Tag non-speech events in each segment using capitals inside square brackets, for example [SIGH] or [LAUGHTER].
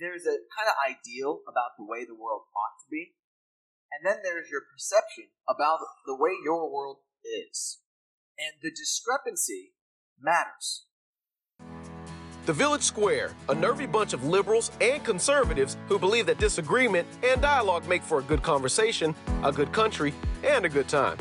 there's a kind of ideal about the way the world ought to be, and then there's your perception about the way your world is. And the discrepancy matters. The Village Square, a nervy bunch of liberals and conservatives who believe that disagreement and dialogue make for a good conversation, a good country, and a good time.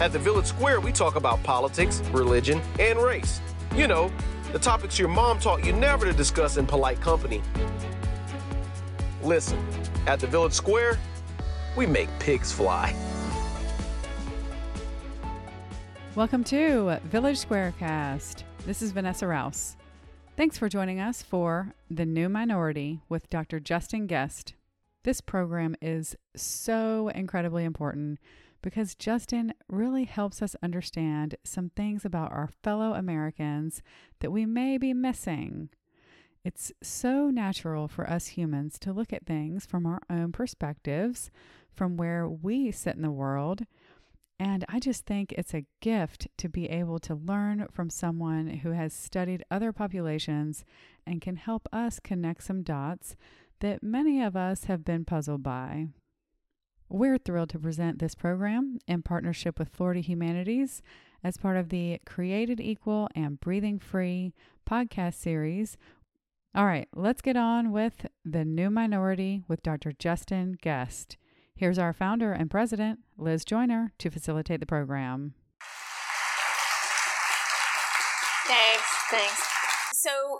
At the Village Square, we talk about politics, religion, and race. You know, the topics your mom taught you never to discuss in polite company. Listen, at the Village Square, we make pigs fly. Welcome to Village Squarecast. This is Vanessa Rouse. Thanks for joining us for The New Minority with Dr. Justin Gest. This program is so incredibly important because Justin really helps us understand some things about our fellow Americans that we may be missing. It's so natural for us humans to look at things from our own perspectives, from where we sit in the world. And I just think it's a gift to be able to learn from someone who has studied other populations and can help us connect some dots that many of us have been puzzled by. We're thrilled to present this program in partnership with Florida Humanities as part of the Created Equal and Breathing Free podcast series. All right, let's get on with The New Minority with Dr. Justin Gest. Here's our founder and president, Liz Joyner, to facilitate the program. Thanks, thanks.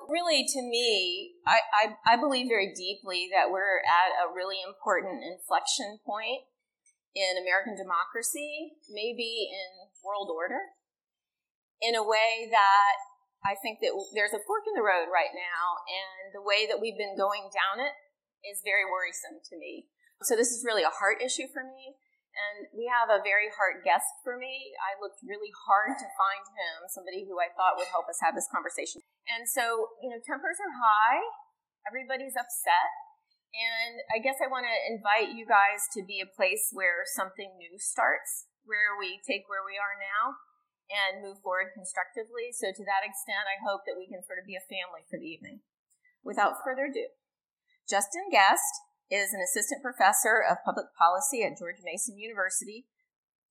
Really, to me, I, I, I, believe very deeply that we're at a really important inflection point in American democracy, maybe in world order, in a way that I think that there's a fork in the road right now, and the way that we've been going down it is very worrisome to me. So, this is really a heart issue for me. And we have a very hard guest for me. I looked really hard to find him, somebody who I thought would help us have this conversation. And so, you know, tempers are high, everybody's upset. And I guess I want to invite you guys to be a place where something new starts, where we take where we are now and move forward constructively. So, to that extent, I hope that we can sort of be a family for the evening. Without further ado, Justin Gest is an assistant professor of public policy at George Mason University,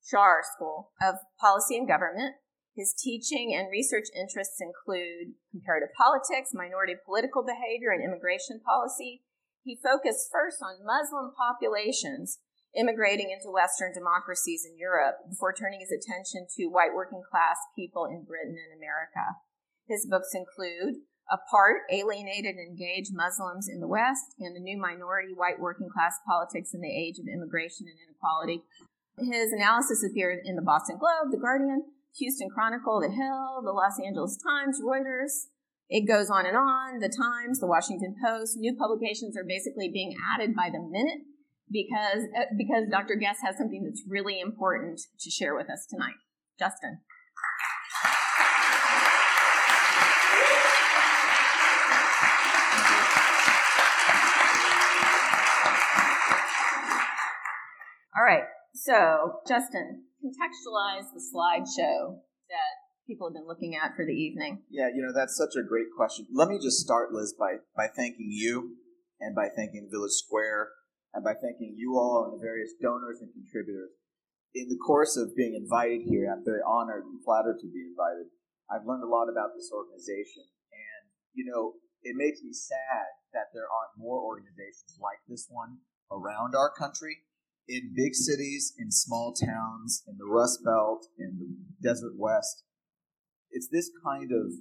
Schar School of Policy and Government. His teaching and research interests include comparative politics, minority political behavior, and immigration policy. He focused first on Muslim populations immigrating into Western democracies in Europe before turning his attention to white working class people in Britain and America. His books include Apart, Alienated and Engaged Muslims in the West, and the New Minority White Working Class Politics in the Age of Immigration and Inequality. His analysis appeared in the Boston Globe, The Guardian, Houston Chronicle, The Hill, the Los Angeles Times, Reuters. It goes on and on. The Times, the Washington Post. New publications are basically being added by the minute because uh, because Dr. Gest has something that's really important to share with us tonight. Justin. All right. So, Justin, contextualize the slideshow that people have been looking at for the evening. Yeah, you know, that's such a great question. Let me just start, Liz, by, by thanking you and by thanking Village Square and by thanking you all and the various donors and contributors. In the course of being invited here, I'm very honored and flattered to be invited. I've learned a lot about this organization. And, you know, it makes me sad that there aren't more organizations like this one around our country in big cities, in small towns, in the Rust Belt, in the Desert West. It's this kind of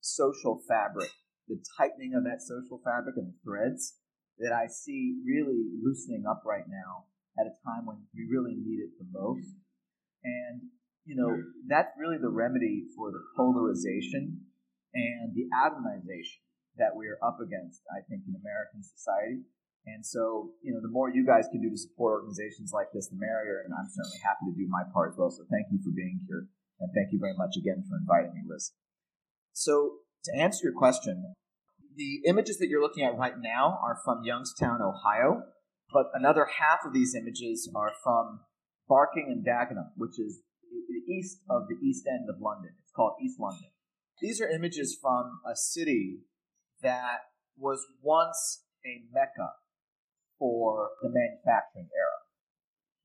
social fabric, the tightening of that social fabric and the threads that I see really loosening up right now at a time when we really need it the most. And, you know, that's really the remedy for the polarization and the atomization that we're up against, I think, in American society. And so, you know, the more you guys can do to support organizations like this, the merrier. And I'm certainly happy to do my part as well. So thank you for being here. And thank you very much again for inviting me, Liz. So to answer your question, the images that you're looking at right now are from Youngstown, Ohio. But another half of these images are from Barking and Dagenham, which is the east of the east end of London. It's called East London. These are images from a city that was once a mecca for the manufacturing era.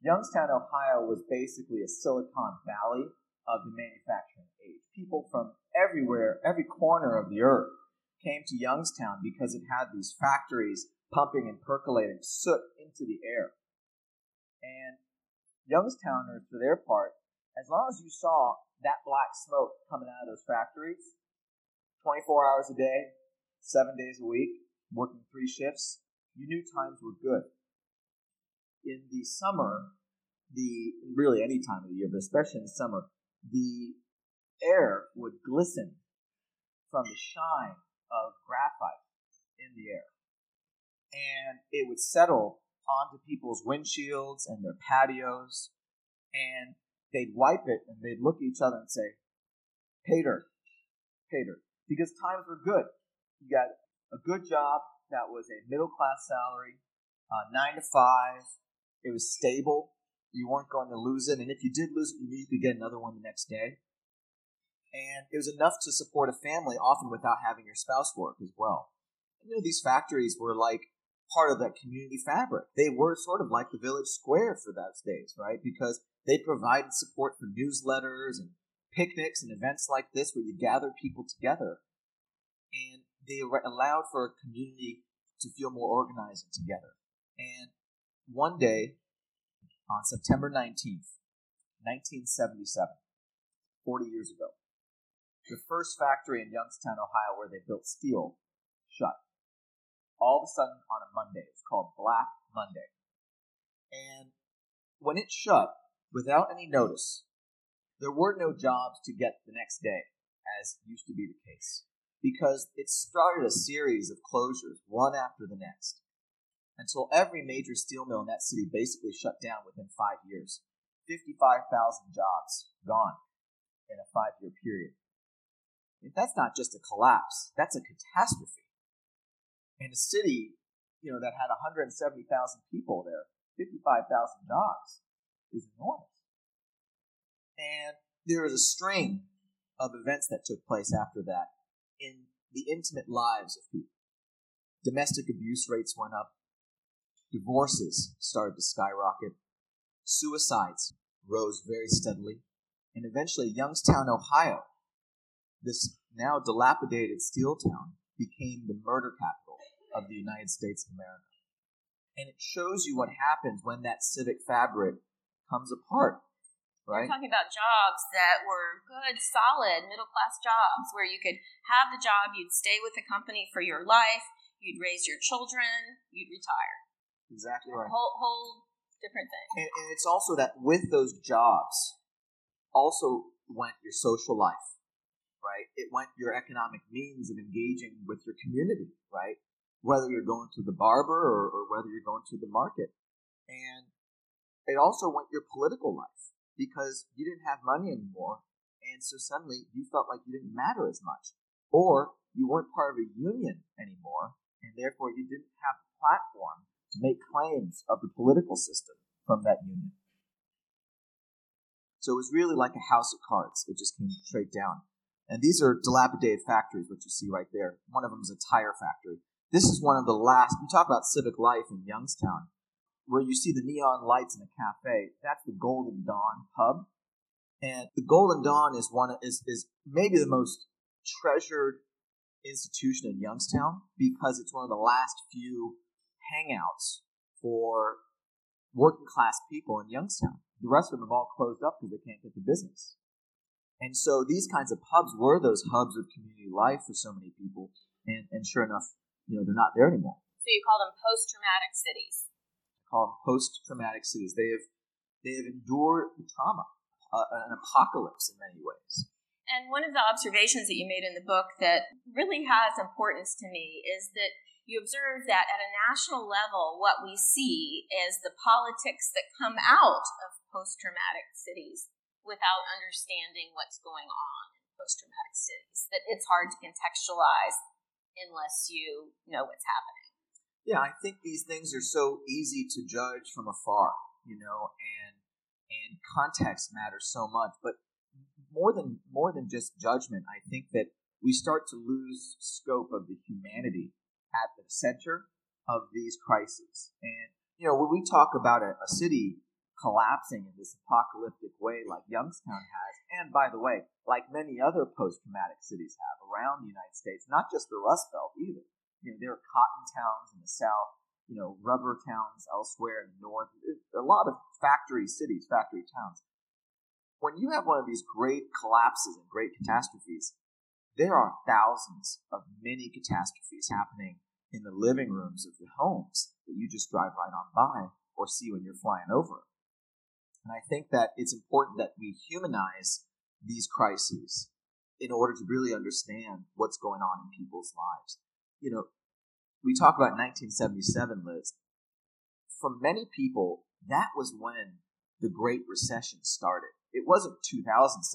Youngstown, Ohio was basically a Silicon Valley of the manufacturing age. People from everywhere, every corner of the earth came to Youngstown because it had these factories pumping and percolating soot into the air. And Youngstowners, for their part, as long as you saw that black smoke coming out of those factories, 24 hours a day, seven days a week, working three shifts, you knew times were good. In the summer, the really any time of the year, but especially in the summer, the air would glisten from the shine of graphite in the air. And it would settle onto people's windshields and their patios, and they'd wipe it and they'd look at each other and say, Pater, Pater, because times were good. You got a good job that was a middle class salary, uh, nine to five. It was stable. You weren't going to lose it, and if you did lose it, you knew you could get another one the next day. And it was enough to support a family, often without having your spouse work as well. You know, these factories were like part of that community fabric. They were sort of like the village square for those days, right? Because they provided support for newsletters and picnics and events like this where you gather people together. They allowed for a community to feel more organized and together. And one day, on September 19th, 1977, 40 years ago, the first factory in Youngstown, Ohio, where they built steel, shut all of a sudden on a Monday. It's called Black Monday. And when it shut, without any notice, there were no jobs to get the next day, as used to be the case, because it started a series of closures, one after the next, until every major steel mill in that city basically shut down within five years. 55,000 jobs gone in a five year period. That's not just a collapse, that's a catastrophe in a city, you know, that had 170,000 people there, 55,000 jobs is enormous. And there was a string of events that took place after that in the intimate lives of people. Domestic abuse rates went up, divorces started to skyrocket, suicides rose very steadily, and eventually Youngstown, Ohio, this now dilapidated steel town, became the murder capital of the United States of America. And it shows you what happens when that civic fabric comes apart, right? We're talking about jobs that were good, solid, middle class jobs where you could have the job, you'd stay with the company for your life, you'd raise your children, you'd retire. Exactly right. Whole, whole different thing. And, and it's also that with those jobs, also went your social life, right? It went your economic means of engaging with your community, right? whether you're going to the barber or, or whether you're going to the market. And it also went your political life because you didn't have money anymore. And so suddenly you felt like you didn't matter as much. Or you weren't part of a union anymore. And therefore you didn't have a platform to make claims of the political system from that union. So it was really like a house of cards. It just came straight down. And these are dilapidated factories, which you see right there. One of them is a tire factory. This is one of the last, you talk about civic life in Youngstown, where you see the neon lights in the cafe. That's the Golden Dawn pub. And the Golden Dawn is one is, is maybe the most treasured institution in Youngstown because it's one of the last few hangouts for working class people in Youngstown. The rest of them have all closed up because they can't get the business. And so these kinds of pubs were those hubs of community life for so many people. And, and sure enough, you know, they're not there anymore. So you call them post-traumatic cities. I call them post-traumatic cities. They have they have endured trauma, uh, an apocalypse in many ways. And one of the observations that you made in the book that really has importance to me is that you observe that at a national level, what we see is the politics that come out of post traumatic cities without understanding what's going on in post traumatic cities. That it's hard to contextualize unless you know what's happening. Yeah, I think these things are so easy to judge from afar, you know, and and context matters so much. But more than more than just judgment, I think that we start to lose scope of the humanity at the center of these crises. And, you know, when we talk about a, a city collapsing in this apocalyptic way like Youngstown has, and by the way, like many other post traumatic cities have around the United States, not just the Rust Belt either. You know, there are cotton towns in the South, you know, rubber towns elsewhere in the North, a lot of factory cities, factory towns. When you have one of these great collapses and great catastrophes, there are thousands of mini catastrophes happening in the living rooms of the homes that you just drive right on by or see when you're flying over. And I think that it's important that we humanize these crises in order to really understand what's going on in people's lives. You know, we talk about 1977, Liz. For many people, that was when the Great Recession started. It wasn't 2007.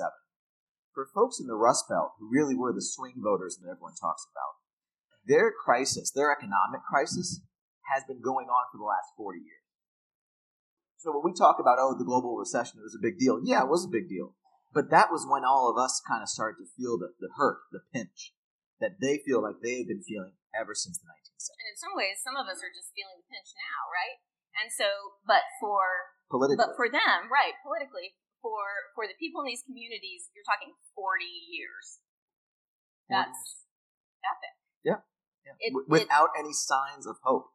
For folks in the Rust Belt, who really were the swing voters that everyone talks about, their crisis, their economic crisis, has been going on for the last 40 years. So when we talk about, oh, the global recession, it was a big deal. Yeah, it was a big deal. But that was when all of us kind of started to feel the, the hurt, the pinch that they feel like they've been feeling ever since the 1970s. And in some ways, some of us are just feeling the pinch now, right? And so, but for politically, but for them, right, politically, for for the people in these communities, you're talking 40 years. That's epic. Yeah. yeah. It, without it, any signs of hope.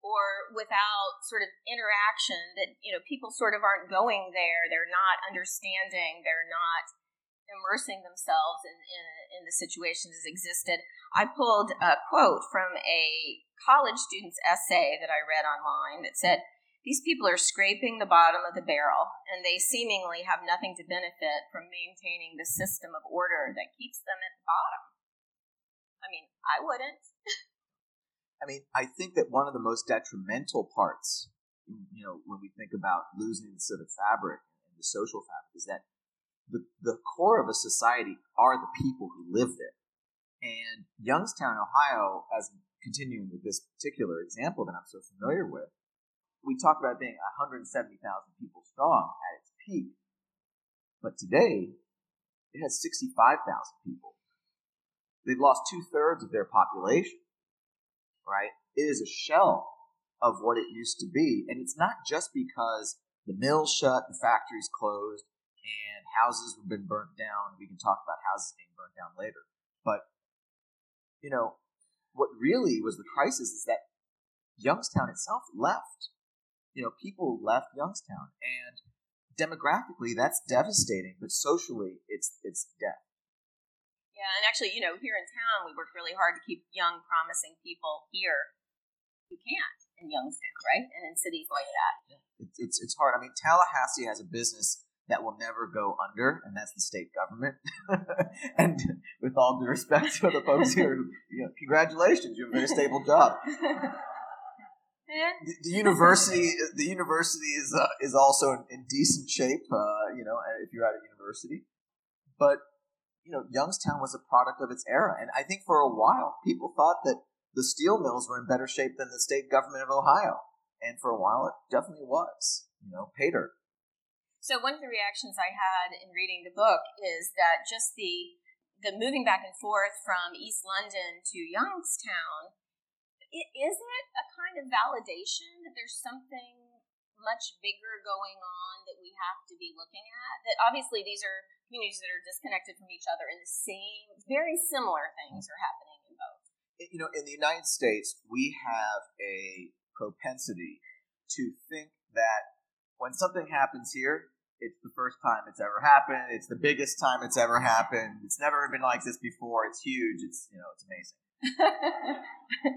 Or without sort of interaction that, you know, people sort of aren't going there. They're not understanding. They're not immersing themselves in, in, in the situations as existed. I pulled a quote from a college student's essay that I read online that said, these people are scraping the bottom of the barrel, and they seemingly have nothing to benefit from maintaining the system of order that keeps them at the bottom. I mean, I wouldn't. I mean, I think that one of the most detrimental parts, you know, when we think about losing the civic fabric and the social fabric, is that the, the core of a society are the people who live there. And Youngstown, Ohio, as continuing with this particular example that I'm so familiar with, we talk about being 170,000 people strong at its peak, but today it has 65,000 people. They've lost two thirds of their population, right? It is a shell of what it used to be. And it's not just because the mills shut, the factories closed, and houses have been burnt down. We can talk about houses being burnt down later. But, you know, what really was the crisis is that Youngstown itself left you know, people left Youngstown, and demographically, that's devastating. But socially, it's it's death. Yeah, and actually, you know, here in town, we work really hard to keep young, promising people here who can't in Youngstown, right? And in cities like that. It's, it's, it's hard. I mean, Tallahassee has a business that will never go under, and that's the state government. [LAUGHS] and with all due respect to the folks here, you know, congratulations, you have a very stable job. [LAUGHS] The, the, university, the university is uh, is also in, in decent shape. Uh, you know, if you're at a university, but you know, Youngstown was a product of its era, and I think for a while people thought that the steel mills were in better shape than the state government of Ohio, and for a while it definitely was. You know, Pater. So one of the reactions I had in reading the book is that just the the moving back and forth from East London to Youngstown it, is it a kind of validation that there's something much bigger going on that we have to be looking at? That obviously these are communities that are disconnected from each other, and the same, very similar things are happening in both. You know, in the United States, we have a propensity to think that when something happens here, it's the first time it's ever happened. It's the biggest time it's ever happened. It's never been like this before. It's huge. It's you know, it's amazing. [LAUGHS]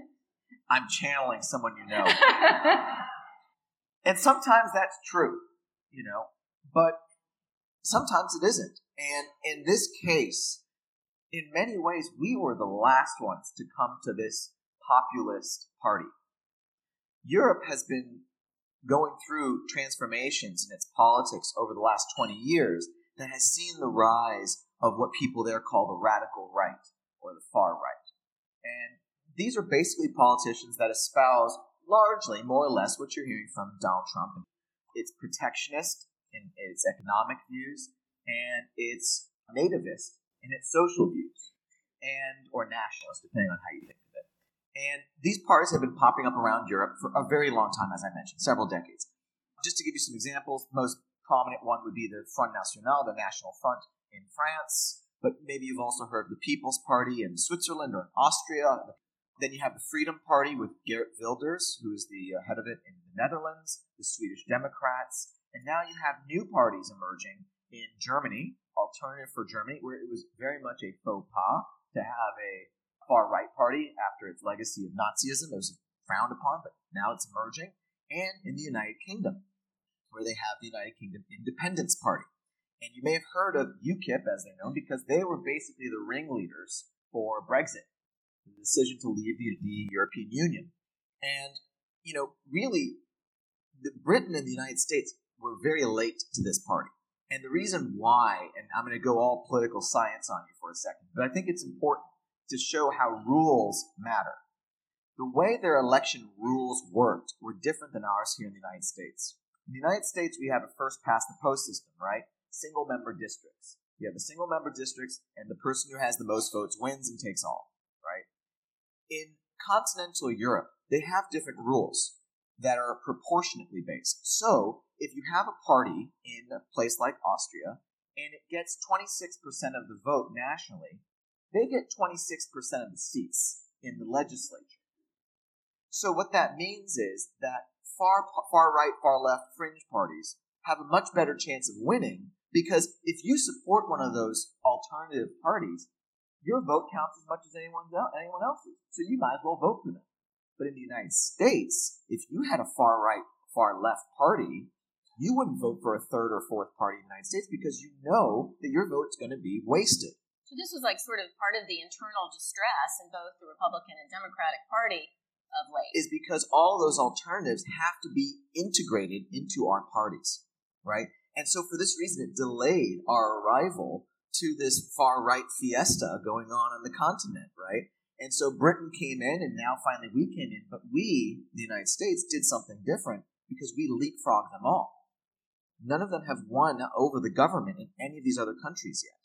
I'm channeling someone you know. [LAUGHS] and sometimes that's true, you know, but sometimes it isn't. And in this case, in many ways, we were the last ones to come to this populist party. Europe has been going through transformations in its politics over the last 20 years that has seen the rise of what people there call the radical right or the far right. And these are basically politicians that espouse largely, more or less, what you're hearing from Donald Trump. It's protectionist in its economic views, and it's nativist in its social views. and or nationalist, depending on how you think. And these parties have been popping up around Europe for a very long time, as I mentioned, several decades. Just to give you some examples, the most prominent one would be the Front National, the National Front in France. But maybe you've also heard the People's Party in Switzerland or in Austria. Then you have the Freedom Party with Geert Wilders, who is the uh, head of it in the Netherlands, the Swedish Democrats, and now you have new parties emerging in Germany, Alternative for Germany, where it was very much a faux pas to have a far right party after its legacy of Nazism. It was frowned upon, but now it's emerging. And in the United Kingdom, where they have the United Kingdom Independence Party. And you may have heard of UKIP, as they're known, because they were basically the ringleaders for Brexit, the decision to leave the, the European Union. And, you know, really, Britain and the United States were very late to this party. And the reason why, and I'm going to go all political science on you for a second, but I think it's important to show how rules matter. The way their election rules worked were different than ours here in the United States. In the United States, we have a first past the post system, right? Single member districts. You have the single member districts, and the person who has the most votes wins and takes all, right? In continental Europe, they have different rules that are proportionately based. So, if you have a party in a place like Austria and it gets 26% of the vote nationally, they get 26% of the seats in the legislature. So, what that means is that far far right, far left fringe parties have a much better chance of winning because if you support one of those alternative parties, your vote counts as much as anyone anyone else's. So you might as well vote for them. But in the United States, if you had a far right, far left party, you wouldn't vote for a third or fourth party in the United States because you know that your vote's going to be wasted. So this was like sort of part of the internal distress in both the Republican and Democratic Party of late. Is because all those alternatives have to be integrated into our parties, right? And so for this reason, it delayed our arrival to this far right fiesta going on on the continent, right? And so Britain came in, and now finally we came in, but we, the United States, did something different because we leapfrogged them all. None of them have won over the government in any of these other countries yet.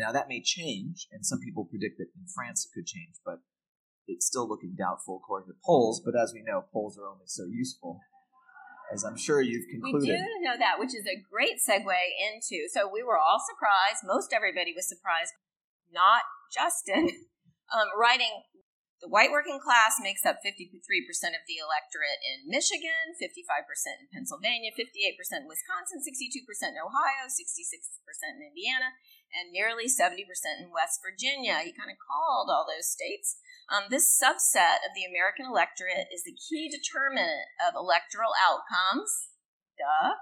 Now that may change, and some people predict that in France it could change, but it's still looking doubtful according to polls, but as we know, polls are only so useful, as I'm sure you've concluded. We do know that, which is a great segue into. So we were all surprised. Most everybody was surprised. Not Justin [LAUGHS] um, writing. The white working class makes up 53% of the electorate in Michigan, 55% in Pennsylvania, 58% in Wisconsin, 62% in Ohio, 66% in Indiana, and nearly 70% in West Virginia. He kind of called all those states. Um, this subset of the American electorate is the key determinant of electoral outcomes. Duh.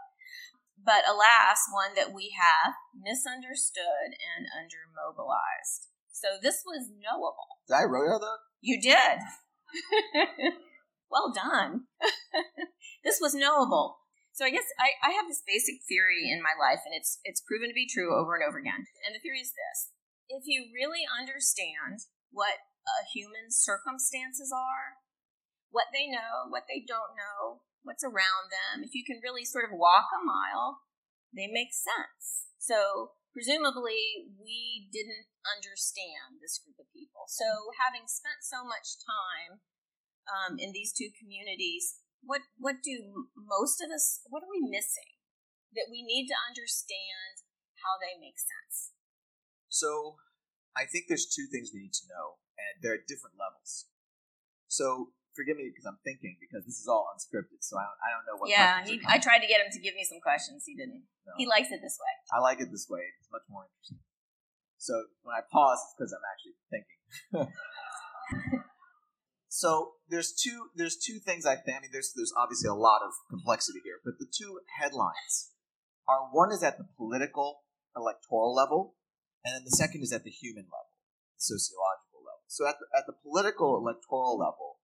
But alas, one that we have misunderstood and undermobilized. So this was knowable. Did I wrote that? You did. [LAUGHS] well done. [LAUGHS] this was knowable. So I guess I, I have this basic theory in my life, and it's it's proven to be true over and over again. And the theory is this: if you really understand what a human's circumstances are, what they know, what they don't know, what's around them. If you can really sort of walk a mile, they make sense. So, presumably, we didn't understand this group of people. So, having spent so much time um, in these two communities, what what do most of us? What are we missing that we need to understand how they make sense? So, I think there's two things we need to know and they're at different levels. So forgive me because I'm thinking because this is all unscripted, so I don't, I don't know what. Yeah, he, I tried to get him to give me some questions. He didn't. No. He likes it this way. I like it this way. It's much more interesting. So when I pause, it's because I'm actually thinking. [LAUGHS] so there's two there's two things I think. I mean, there's there's obviously a lot of complexity here, but the two headlines are one is at the political electoral level, and then the second is at the human level, the sociological level. so at the, at the political electoral level,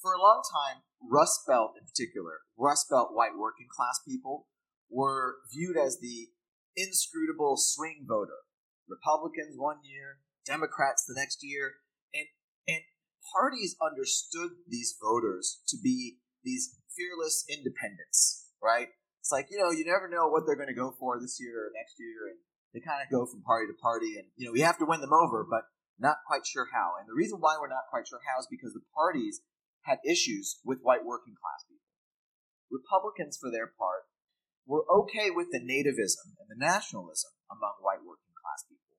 for a long time, Rust Belt in particular, Rust Belt white working class people were viewed as the inscrutable swing voter. Republicans one year, Democrats the next year, and and parties understood these voters to be these fearless independents, right? It's like, you know, you never know what they're going to go for this year or next year, and they kind of go from party to party, and, you know, we have to win them over, but Not quite sure how. And the reason why we're not quite sure how is because the parties had issues with white working class people. Republicans, for their part, were okay with the nativism and the nationalism among white working class people,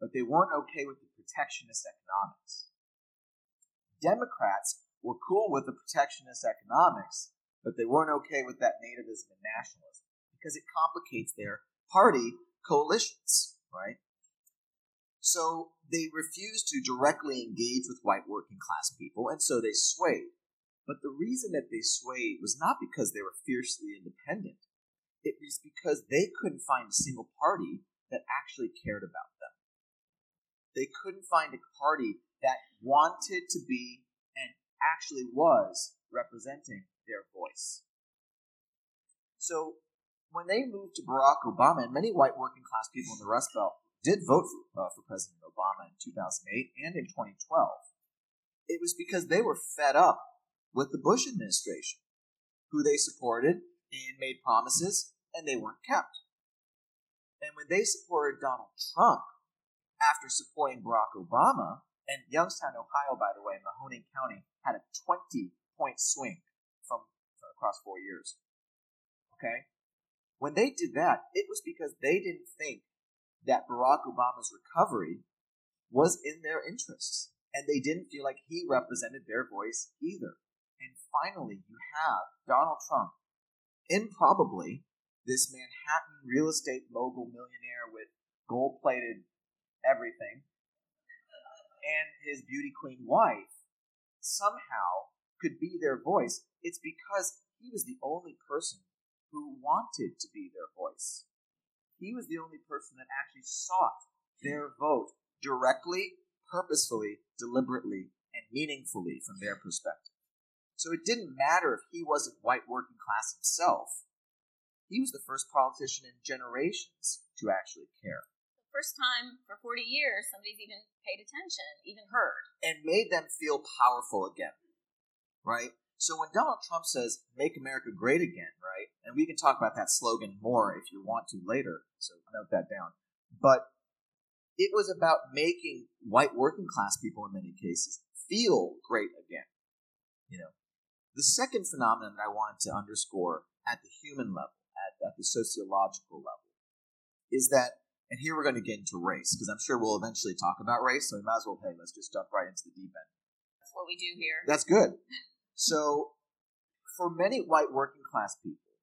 but they weren't okay with the protectionist economics. Democrats were cool with the protectionist economics, but they weren't okay with that nativism and nationalism because it complicates their party coalitions, right? So they refused to directly engage with white working class people, and so they swayed. But the reason that they swayed was not because they were fiercely independent. It was because they couldn't find a single party that actually cared about them. They couldn't find a party that wanted to be and actually was representing their voice. So when they moved to Barack Obama, and many white working class people in the Rust Belt did vote for, uh, for President Obama in 2008 and in 2012, it was because they were fed up with the Bush administration, who they supported and made promises, and they weren't kept. And when they supported Donald Trump after supporting Barack Obama, and Youngstown, Ohio, by the way, Mahoning County, had a 20 point swing from across four years. Okay? When they did that, it was because they didn't think that Barack Obama's recovery was in their interests. And they didn't feel like he represented their voice either. And finally, you have Donald Trump, improbably, this Manhattan real estate mogul millionaire with gold plated everything, and his beauty queen wife somehow could be their voice. It's because he was the only person who wanted to be their voice. He was the only person that actually sought their vote directly, purposefully, deliberately, and meaningfully from their perspective. So it didn't matter if he wasn't white working class himself. He was the first politician in generations to actually care. First time for 40 years somebody's even paid attention, even heard. And made them feel powerful again. Right? So when Donald Trump says, make America great again, right? And we can talk about that slogan more if you want to later, so note that down. But it was about making white working class people in many cases feel great again. You know, the second phenomenon that I wanted to underscore at the human level, at, at the sociological level, is that, and here we're going to get into race, because I'm sure we'll eventually talk about race, so we might as well, hey, let's just jump right into the deep end. That's what we do here. That's good. So, for many white working class people,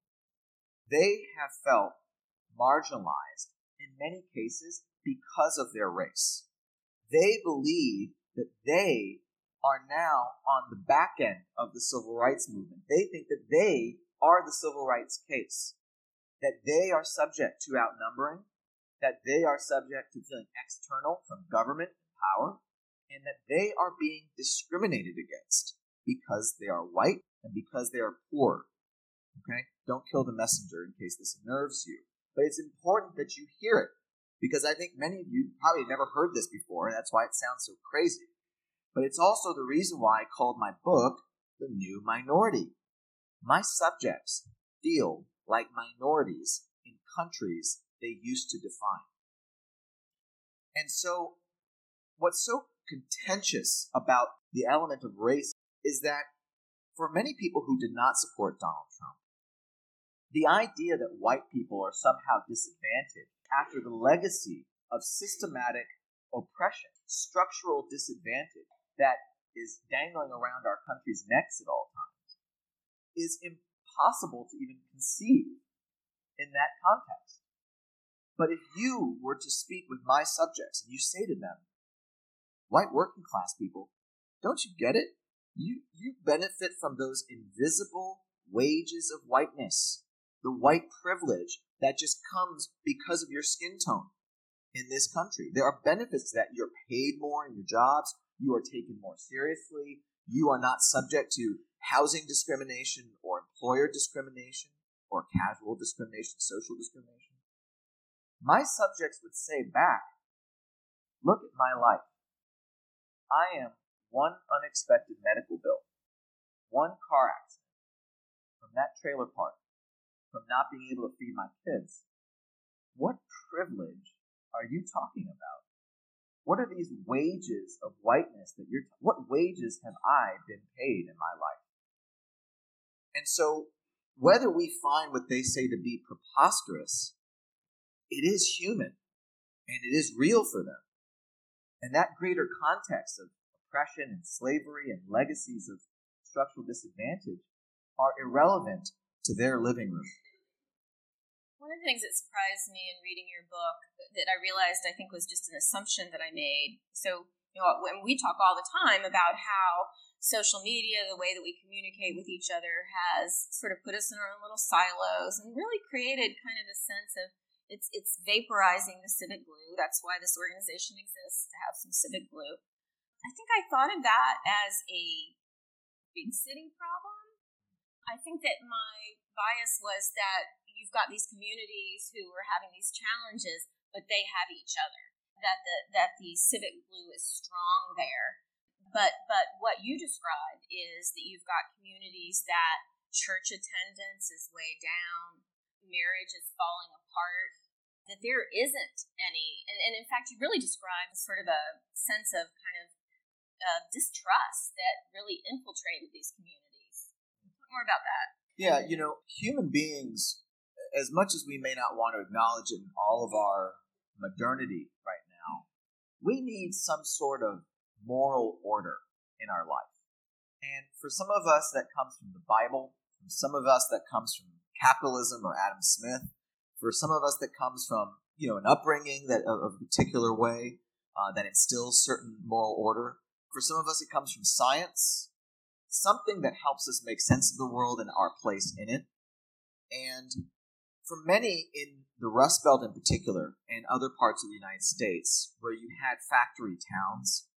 they have felt marginalized in many cases because of their race. They believe that they are now on the back end of the civil rights movement. They think that they are the civil rights case, that they are subject to outnumbering, that they are subject to feeling external from government and power, and that they are being discriminated against because they are white and because they are poor. Okay? Don't kill the messenger in case this unnerves you. But it's important that you hear it because I think many of you probably have never heard this before, and that's why it sounds so crazy. But it's also the reason why I called my book The New Minority. My subjects feel like minorities in countries they used to define. And so, what's so contentious about the element of race is that for many people who did not support Donald Trump, the idea that white people are somehow disadvantaged after the legacy of systematic oppression, structural disadvantage, that is dangling around our country's necks at all times is impossible to even conceive in that context. But if you were to speak with my subjects and you say to them, white working class people, don't you get it? You, you benefit from those invisible wages of whiteness, the white privilege that just comes because of your skin tone in this country. There are benefits that you're paid more in your jobs, you are taken more seriously. You are not subject to housing discrimination or employer discrimination or casual discrimination, social discrimination. My subjects would say back, look at my life. I am one unexpected medical bill, one car accident, from that trailer park, from not being able to feed my kids. What privilege are you talking about? What are these wages of whiteness that you're, what wages have I been paid in my life? And so, whether we find what they say to be preposterous, it is human and it is real for them. And that greater context of oppression and slavery and legacies of structural disadvantage are irrelevant to their living room. One of the things that surprised me in reading your book that I realized I think was just an assumption that I made. So, you know, when we talk all the time about how social media, the way that we communicate with each other, has sort of put us in our own little silos and really created kind of a sense of it's it's vaporizing the civic glue. That's why this organization exists to have some civic glue. I think I thought of that as a big city problem. I think that my bias was that you've got these communities who are having these challenges, but they have each other. That the that the civic glue is strong there. But but what you described is that you've got communities that church attendance is way down, marriage is falling apart, that there isn't any and, and in fact you really describe sort of a sense of kind of uh, distrust that really infiltrated these communities. Talk more about that. Yeah, you know, human beings as much as we may not want to acknowledge it in all of our modernity right now, we need some sort of moral order in our life. And for some of us, that comes from the Bible. For some of us, that comes from capitalism or Adam Smith. For some of us, that comes from you know an upbringing that of, a particular way uh, that instills certain moral order. For some of us, it comes from science, something that helps us make sense of the world and our place in it. And for many in the Rust Belt in particular, and other parts of the United States where you had factory towns,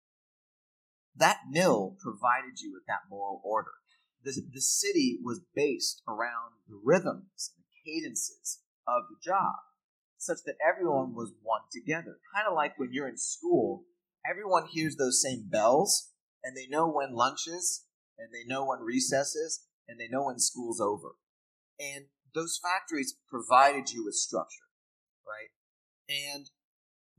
that mill provided you with that moral order. The, the city was based around the rhythms and the cadences of the job, such that everyone was one together. Kind of like when you're in school, everyone hears those same bells, and they know when lunch is, and they know when recess is, and they know when school's over. And those factories provided you with structure, right? And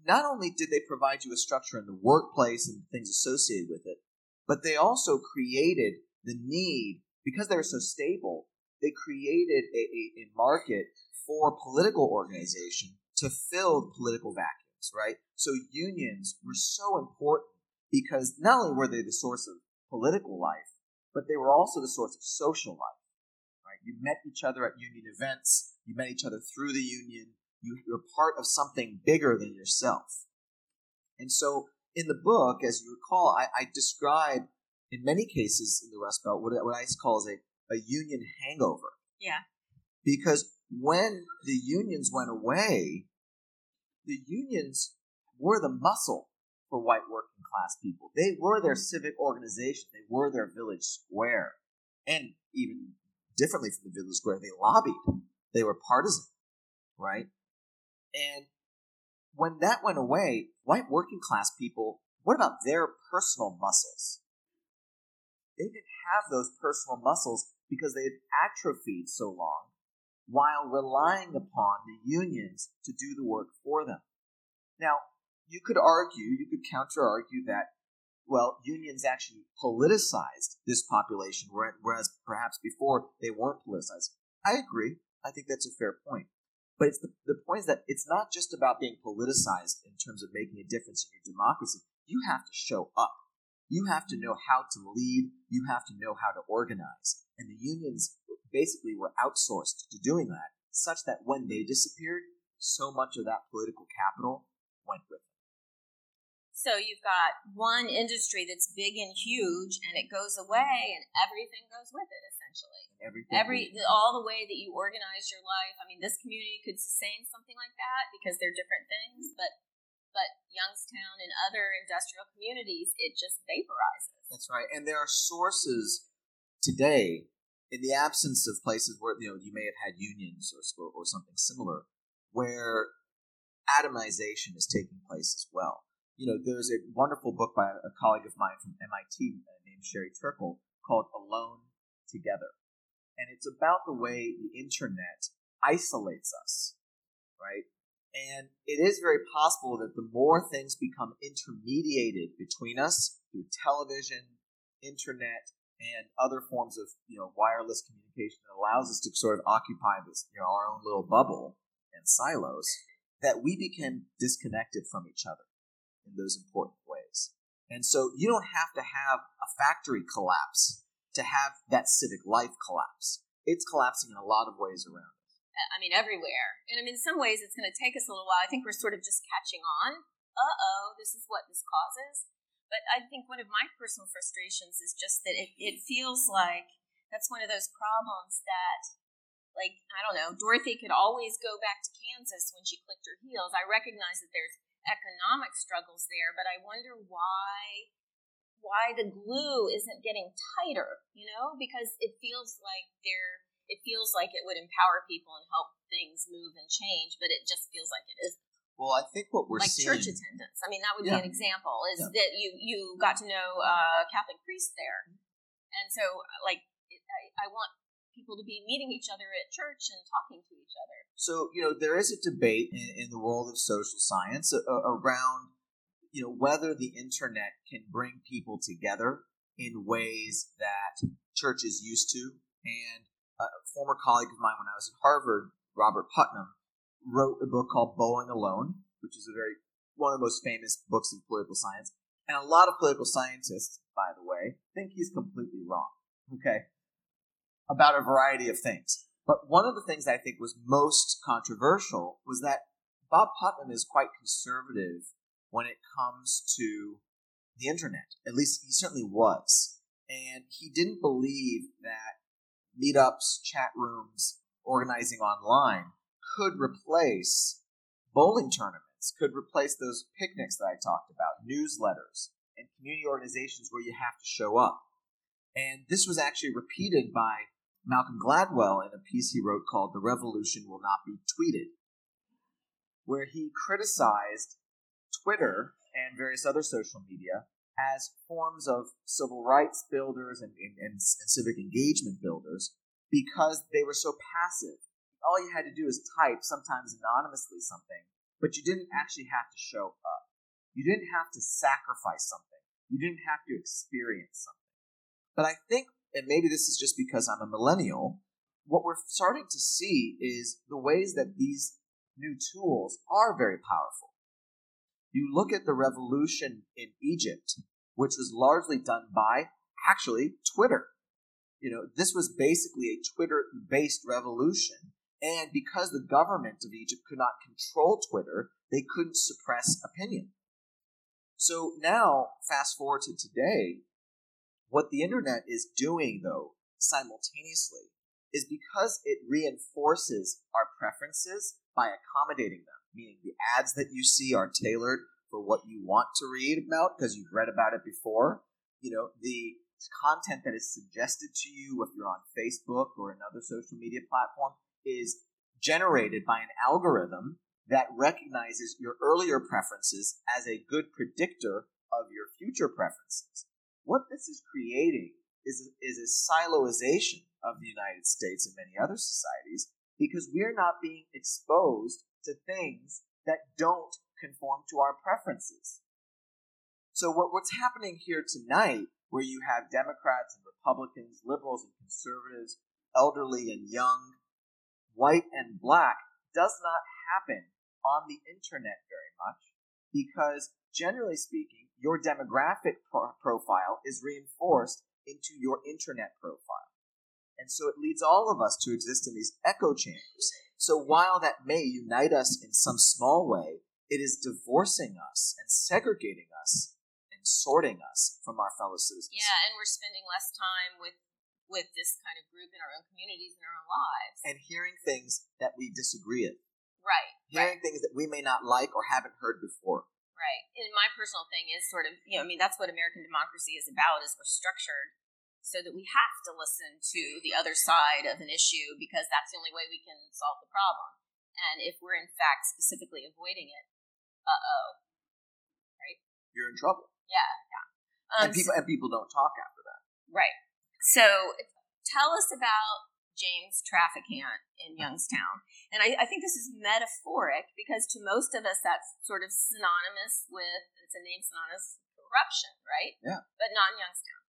not only did they provide you a structure in the workplace and things associated with it, but they also created the need, because they were so stable, they created a, a, a market for political organization to fill political vacuums, right? So unions were so important because not only were they the source of political life, but they were also the source of social life. Right? You met each other at union events. You met each other through the union. You, you're part of something bigger than yourself. And so in the book, as you recall, I, I describe in many cases in the Rust Belt what, what I call as a, a union hangover. Yeah. Because when the unions went away, the unions were the muscle for white working class people. They were their civic organization. They were their village square. And even differently from the Village Square. They lobbied. They were partisan, right? And when that went away, white working class people, what about their personal muscles? They didn't have those personal muscles because they had atrophied so long while relying upon the unions to do the work for them. Now, you could argue, you could counter argue that well, unions actually politicized this population, whereas perhaps before they weren't politicized. I agree. I think that's a fair point. But it's the, the point is that it's not just about being politicized in terms of making a difference in your democracy. You have to show up. You have to know how to lead. You have to know how to organize. And the unions basically were outsourced to doing that, such that when they disappeared, so much of that political capital went with them. So you've got one industry that's big and huge, and it goes away, and everything goes with it. Essentially, everything. Every all the way that you organize your life. I mean, this community could sustain something like that because they're different things, but but Youngstown and other industrial communities, it just vaporizes. That's right, and there are sources today in the absence of places where you know you may have had unions or or something similar, where atomization is taking place as well you know, there's a wonderful book by a colleague of mine from MIT uh, named Sherry Turkle called Alone Together. And it's about the way the internet isolates us, right? And it is very possible that the more things become intermediated between us through television, internet, and other forms of you know wireless communication that allows us to sort of occupy this you know our own little bubble and silos, that we become disconnected from each other in those important ways. And so you don't have to have a factory collapse to have that civic life collapse. It's collapsing in a lot of ways around. I mean, everywhere. And I mean, in some ways, it's going to take us a little while. I think we're sort of just catching on. Uh oh, this is what this causes. But I think one of my personal frustrations is just that it, it feels like that's one of those problems that, like, I don't know, Dorothy could always go back to Kansas when she clicked her heels. I recognize that there's economic struggles there, but I wonder why why the glue isn't getting tighter, you know, because it feels like there it feels like it would empower people and help things move and change, but it just feels like it isn't. Well, I think what we're like seeing, church attendance. I mean, that would Yeah. be an example. Is Yeah. that you you got to know a Catholic priest there, and so like it, I, I want people to be meeting each other at church and talking to each other. So you know there is a debate in, in the world of social science uh, around you know whether the internet can bring people together in ways that churches used to. And a former colleague of mine when I was at Harvard, Robert Putnam, wrote a book called Bowling Alone, which is a very one of the most famous books of political science. And a lot of political scientists, by the way, think he's completely wrong. Okay, about a variety of things. But one of the things I think was most controversial was that Bob Putnam is quite conservative when it comes to the internet. At least he certainly was. And he didn't believe that meetups, chat rooms, organizing online could replace bowling tournaments, could replace those picnics that I talked about, newsletters, and community organizations where you have to show up. And this was actually repeated by Malcolm Gladwell in a piece he wrote called The Revolution Will Not Be Tweeted, where he criticized Twitter and various other social media as forms of civil rights builders and, and, and, and civic engagement builders because they were so passive. All you had to do is type, sometimes anonymously, something, but you didn't actually have to show up. You didn't have to sacrifice something. You didn't have to experience something. But I think, and maybe this is just because I'm a millennial, what we're starting to see is the ways that these new tools are very powerful. You look at the revolution in Egypt, which was largely done by actually Twitter. You know, this was basically a Twitter based revolution. And because the government of Egypt could not control Twitter, they couldn't suppress opinion. So now, fast forward to today, what the internet is doing, though, simultaneously, is because it reinforces our preferences by accommodating them, meaning the ads that you see are tailored for what you want to read about because you've read about it before. You know, the content that is suggested to you if you're on Facebook or another social media platform is generated by an algorithm that recognizes your earlier preferences as a good predictor of your future preferences. What this is creating is, is a siloization of the United States and many other societies because we're not being exposed to things that don't conform to our preferences. So what, what's happening here tonight, where you have Democrats and Republicans, liberals and conservatives, elderly and young, white and black, does not happen on the internet very much because, generally speaking, your demographic pro- profile is reinforced into your internet profile. And so it leads all of us to exist in these echo chambers. So while that may unite us in some small way, it is divorcing us and segregating us and sorting us from our fellow citizens. Yeah, and we're spending less time with with this kind of group in our own communities and our own lives. And hearing things that we disagree with. right, Hearing things that we may not like or haven't heard before. right. And my personal thing is sort of, you know, I mean, that's what American democracy is about. Is we're structured so that we have to listen to the other side of an issue because that's the only way we can solve the problem. And if we're in fact specifically avoiding it, uh oh, right? You're in trouble. yeah, yeah. Um, and people and people don't talk after that. Right. So tell us about James Traficant in Youngstown. And I, I, think this is metaphoric because to most of us, that's sort of synonymous with, it's a name synonymous with corruption, right? Yeah. But not in Youngstown.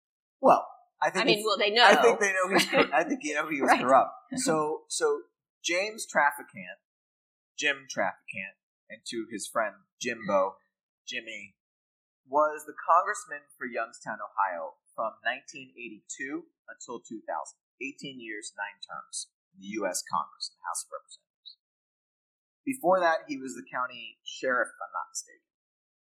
Well, I think. I mean, well, they know. I think they know he's. I think you know he was [LAUGHS] Right. corrupt. So, so James Traficant, Jim Traficant, and to his friend Jimbo, Jimmy, was the congressman for Youngstown, Ohio, from 1982 until 2000. 18 years, nine terms in the U.S. Congress, the House of Representatives. Before that, he was the county sheriff, if I'm not mistaken.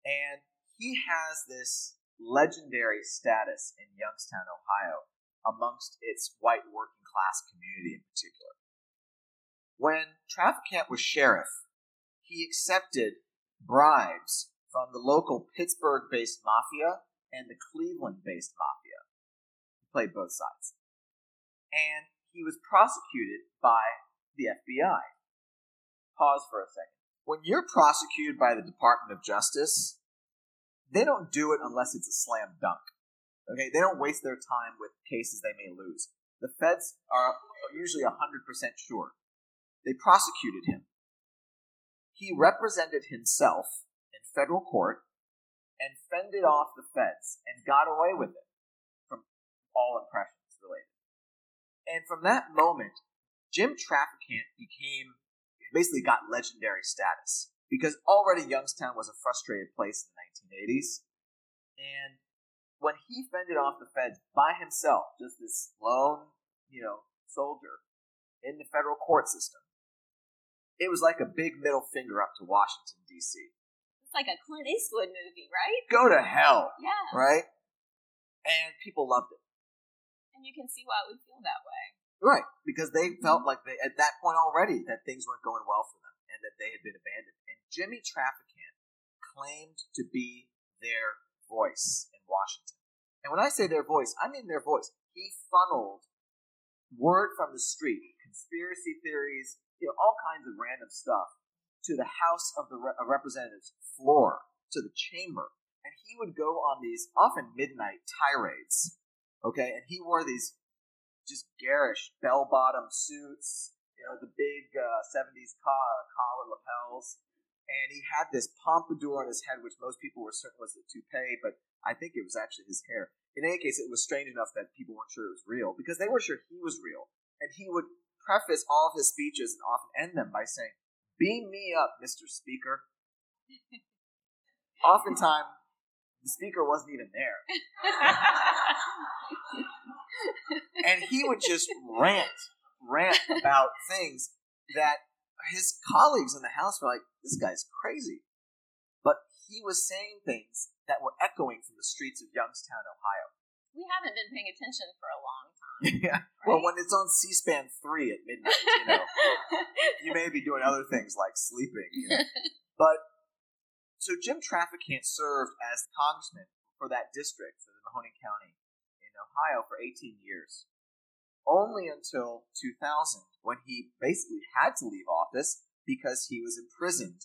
And he has this legendary status in Youngstown, Ohio, amongst its white working class community in particular. When Traficant was sheriff, he accepted bribes from the local Pittsburgh based mafia and the Cleveland based mafia. He played both sides. And he was prosecuted by the FBI. Pause for a second. When you're prosecuted by the Department of Justice, they don't do it unless it's a slam dunk. Okay, they don't waste their time with cases they may lose. The feds are usually 100% sure. They prosecuted him. He represented himself in federal court and fended off the feds and got away with it from all impressions related. And from that moment, Jim Traficant became basically got legendary status because already Youngstown was a frustrated place in the 1980s. And when he fended off the feds by himself, just this lone, you know, soldier in the federal court system, it was like a big middle finger up to Washington, D.C. It's like a Clint Eastwood movie, right? Go to hell, Yeah. right? And people loved it. And you can see why we feel that way. Right, because they felt mm-hmm. like they at that point already that things weren't going well for them and that they had been abandoned. And Jimmy Traficant claimed to be their voice in Washington. And when I say their voice, I mean their voice. He funneled word from the street, conspiracy theories, you know, all kinds of random stuff to the House of the Re- Representatives floor, to the chamber. And he would go on these often midnight tirades. Okay, and he wore these just garish bell bottom suits, you know, the big uh, 70s co- collar lapels. And he had this pompadour on his head, which most people were certain was a toupee, but I think it was actually his hair. In any case, it was strange enough that people weren't sure it was real because they were sure he was real. And he would preface all of his speeches and often end them by saying, Beam me up, Mr. Speaker. [LAUGHS] Oftentimes, the speaker wasn't even there. and he would just rant, rant about things that his colleagues in the house were like, "This guy's crazy," but he was saying things that were echoing from the streets of Youngstown, Ohio. We haven't been paying attention for a long time. [LAUGHS] yeah. Well, when it's on C-SPAN three at midnight, you know, [LAUGHS] you may be doing other things like sleeping. You know? [LAUGHS] But so Jim Traficant served as congressman for that district, for the Mahoning County in Ohio, for 18 years. Only until 2000, when he basically had to leave office because he was imprisoned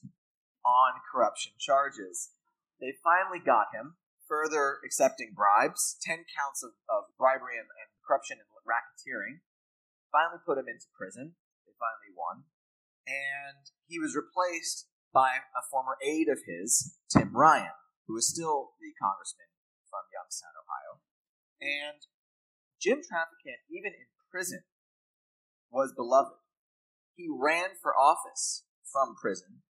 on corruption charges. They finally got him, further accepting bribes, 10 counts of, of bribery and, and corruption and racketeering. Finally put him into prison. They finally won. And he was replaced by a former aide of his, Tim Ryan, who is still the congressman from Youngstown, Ohio. And Jim Traficant, even in prison, was beloved. He ran for office from prison,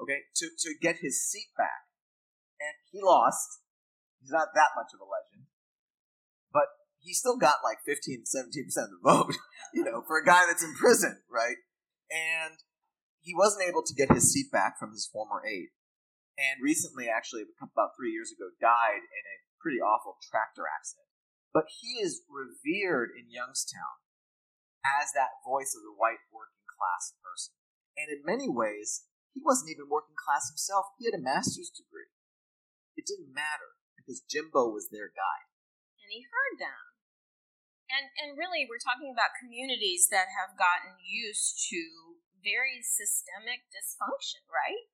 okay, to, to get his seat back. And he lost. He's not that much of a legend. But he still got like 15, 17% of the [LAUGHS] vote, you know, for a guy that's in prison, right? And he wasn't able to get his seat back from his former aide. And recently, actually, about three years ago, died in a pretty awful tractor accident. But he is revered in Youngstown as that voice of the white working class person. And in many ways, he wasn't even working class himself. He had a master's degree. It didn't matter because Jimbo was their guide. and he heard them. And and really, we're talking about communities that have gotten used to very systemic dysfunction, right?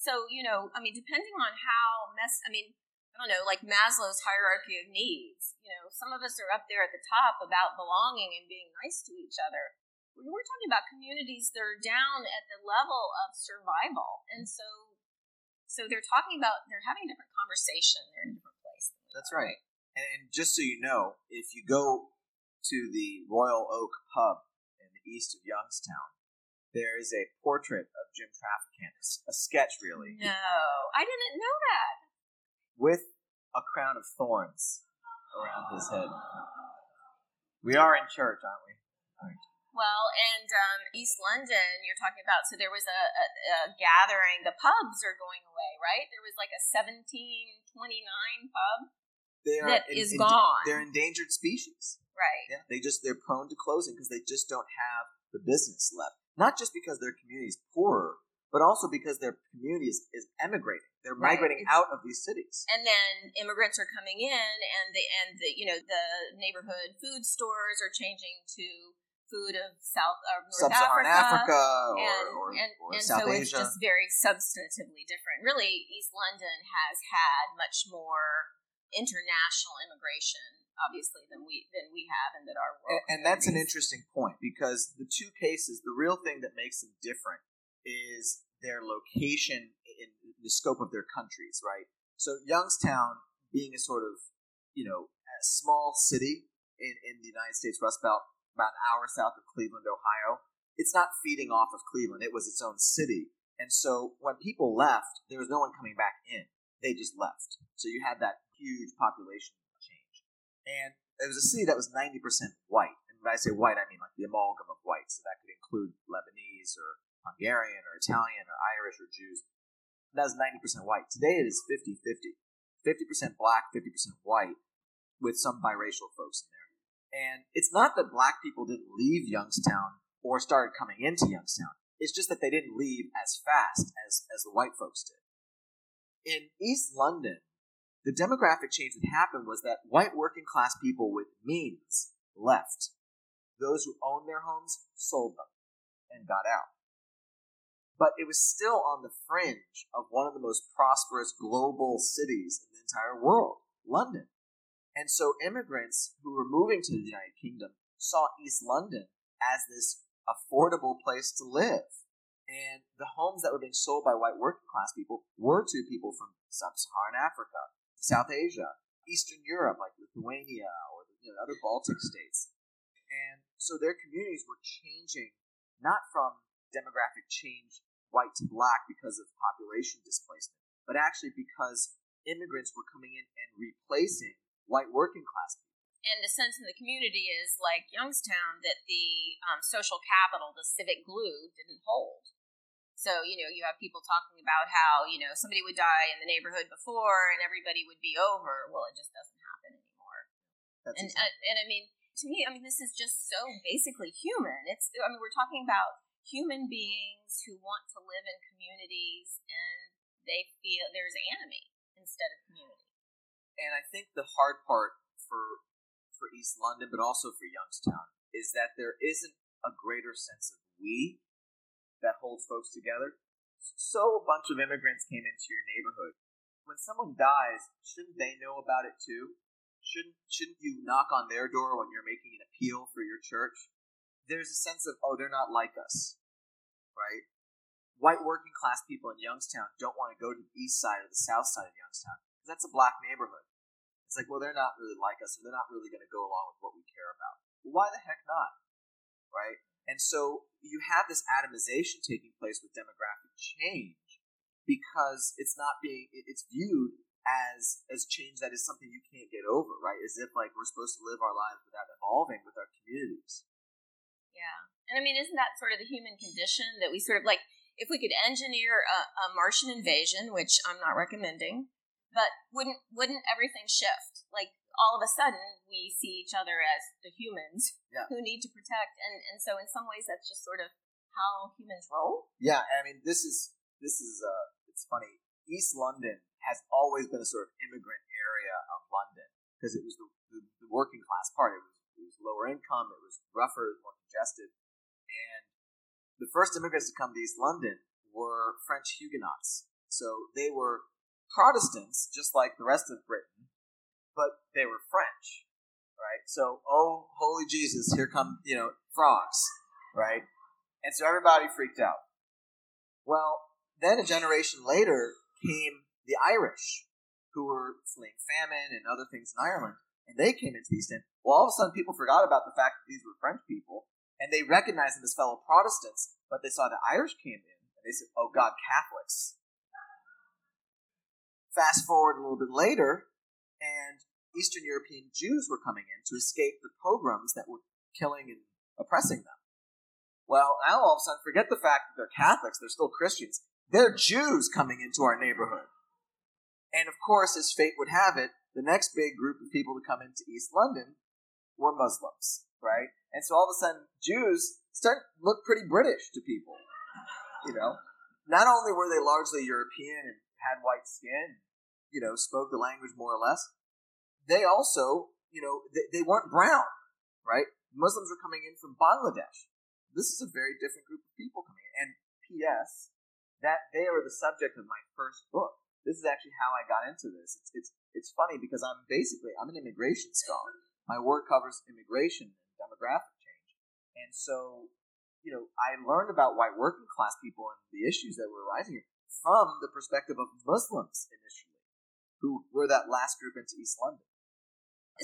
So you know, I mean, depending on how mess, I mean, I don't know, like Maslow's hierarchy of needs. You know, some of us are up there at the top about belonging and being nice to each other. We're talking about communities that are down at the level of survival, and so, so they're talking about they're having a different conversation. They're in a different. That's right. And, and just so you know, if you go to the Royal Oak Pub in the east of Youngstown, there is a portrait of Jim Traficant, a sketch really. No, I didn't know that. With a crown of thorns around his head. We are in church, aren't we? Well, and um, East London, you're talking about. So there was a, a, a, gathering. The pubs are going away, right? There was like a 1729 pub they are that in, is in, gone. They're endangered species, right? Yeah, they just they're prone to closing because they just don't have the business left. Not just because their community is poorer, but also because their community is, is emigrating. They're right. migrating out of these cities. And then immigrants are coming in, and the and the you know the neighborhood food stores are changing to food of South or North Sub-Saharan Africa, Africa or, and, or, and, or and South so Asia. it's just very substantively different. Really, East London has had much more international immigration, obviously, than we than we have, and that our and, and that's an interesting point because the two cases, the real thing that makes them different is their location in the scope of their countries, right? So Youngstown being a sort of you know a small city in, in the United States Rust Belt about an hour south of Cleveland, Ohio. It's not feeding off of Cleveland. It was its own city. And so when people left, there was no one coming back in. They just left. So you had that huge population change. And it was a city that was 90% white. And when I say white, I mean like the amalgam of white. So that could include Lebanese or Hungarian or Italian or Irish or Jews. That was 90% white. Today it is 50 50. 50% black, 50% white, with some biracial folks in there. And it's not that black people didn't leave Youngstown or started coming into Youngstown. It's just that they didn't leave as fast as, as the white folks did. In East London, the demographic change that happened was that white working class people with means left. Those who owned their homes sold them and got out. But it was still on the fringe of one of the most prosperous global cities in the entire world, London. And so immigrants who were moving to the United Kingdom saw East London as this affordable place to live. And the homes that were being sold by white working class people were to people from sub Saharan Africa, South Asia, Eastern Europe, like Lithuania or the you know, other Baltic states. And so their communities were changing not from demographic change white to black because of population displacement, but actually because immigrants were coming in and replacing white working class people. And the sense in the community is like Youngstown that the um, social capital, the civic glue, didn't hold. So, you know, you have people talking about how, you know, somebody would die in the neighborhood before and everybody would be over. Well, it just doesn't happen anymore. That's and, exactly. uh, and I mean, to me, I mean, this is just so basically human. It's, I mean, we're talking about human beings who want to live in communities and they feel there's enemy instead of community. And I think the hard part for for East London, but also for Youngstown, is that there isn't a greater sense of we that holds folks together. So a bunch of immigrants came into your neighborhood. When someone dies, shouldn't they know about it too? Shouldn't shouldn't you knock on their door when you're making an appeal for your church? There's a sense of, oh, they're not like us. Right? White working class people in Youngstown don't want to go to the east side or the south side of Youngstown because that's a black neighborhood. It's like, well, they're not really like us, and they're not really going to go along with what we care about. Why the heck not? Right? And so you have this atomization taking place with demographic change because it's not being it's viewed as as change that is something you can't get over, right? As if like we're supposed to live our lives without evolving with our communities. Yeah. And I mean, isn't that sort of the human condition that we sort of like if we could engineer a, a Martian invasion, which I'm not recommending, but wouldn't wouldn't everything shift? Like all of a sudden we see each other as the humans yeah. who need to protect and, and so in some ways that's just sort of how humans roll. Yeah, I mean this is this is uh it's funny. East London has always been a sort of immigrant area of London because it was the, the, the, working class part. It was, it was lower income, it was rougher, more congested. And the first immigrants to come to East London were French Huguenots. So they were Protestants, just like the rest of Britain, but they were French, right? So, oh, holy Jesus, here come, you know, frogs, right? And so everybody freaked out. Well, then a generation later came the Irish, who were fleeing famine and other things in Ireland, and they came into the East End. Well, all of a sudden, people forgot about the fact that these were French people, and they recognized them as fellow Protestants, but they saw the Irish came in, and they said, oh God, Catholics. Fast forward a little bit later, and Eastern European Jews were coming in to escape the pogroms that were killing and oppressing them. Well, now all of a sudden, forget the fact that they're Catholics, they're still Christians. They're Jews coming into our neighborhood. And of course, as fate would have it, the next big group of people to come into East London were Muslims, right? And so all of a sudden, Jews start look pretty British to people. You know, not only were they largely European and had white skin, you know, spoke the language more or less, they also, you know, they, they weren't brown, right? Muslims were coming in from Bangladesh. This is a very different group of people coming in. And P.S. that they are the subject of my first book. This is actually how I got into this. It's it's it's funny because I'm basically I'm an immigration scholar. My work covers immigration and demographic change, and so you know I learned about white working class people and the issues that were arising from the perspective of Muslims initially, who were that last group into East London.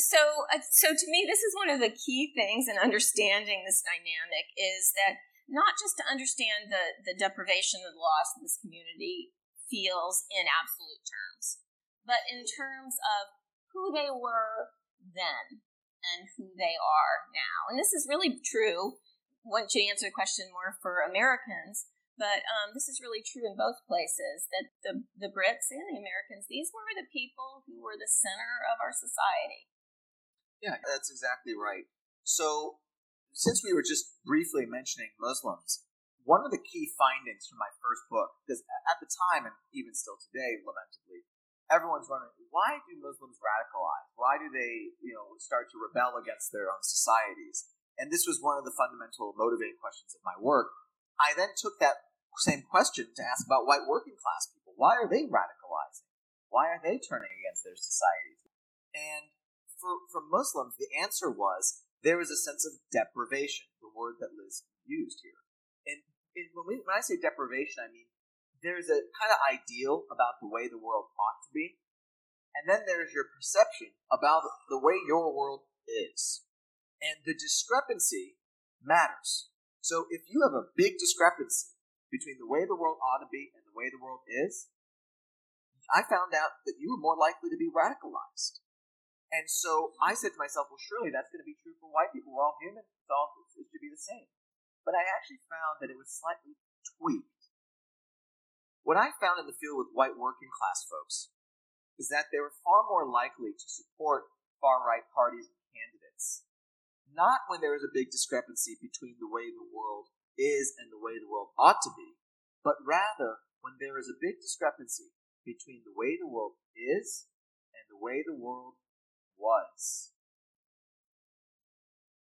So, uh, so to me, this is one of the key things in understanding this dynamic is that not just to understand the, the deprivation and loss this community feels in absolute terms, but in terms of who they were then and who they are now. And this is really true once you answer the question more for Americans, but um, this is really true in both places that the, the Brits and the Americans, these were the people who were the center of our society. Yeah, that's exactly right. So, since we were just briefly mentioning Muslims, one of the key findings from my first book, because at the time and even still today, lamentably, everyone's wondering why do Muslims radicalize? Why do they, you know, start to rebel against their own societies? And this was one of the fundamental motivating questions of my work. I then took that same question to ask about white working class people. Why are they radicalizing? Why are they turning against their societies? And for, for Muslims, the answer was there is a sense of deprivation, the word that Liz used here. And, and when, we, when I say deprivation, I mean there's a kind of ideal about the way the world ought to be, and then there's your perception about the way your world is. And the discrepancy matters. So if you have a big discrepancy between the way the world ought to be and the way the world is, I found out that you were more likely to be radicalized. And so I said to myself, well, surely that's going to be true for white people. We're all human. It's all it should be the same. But I actually found that it was slightly tweaked. What I found in the field with white working class folks is that they were far more likely to support far right parties and candidates. Not when there is a big discrepancy between the way the world is and the way the world ought to be, but rather when there is a big discrepancy between the way the world is and the way the world was.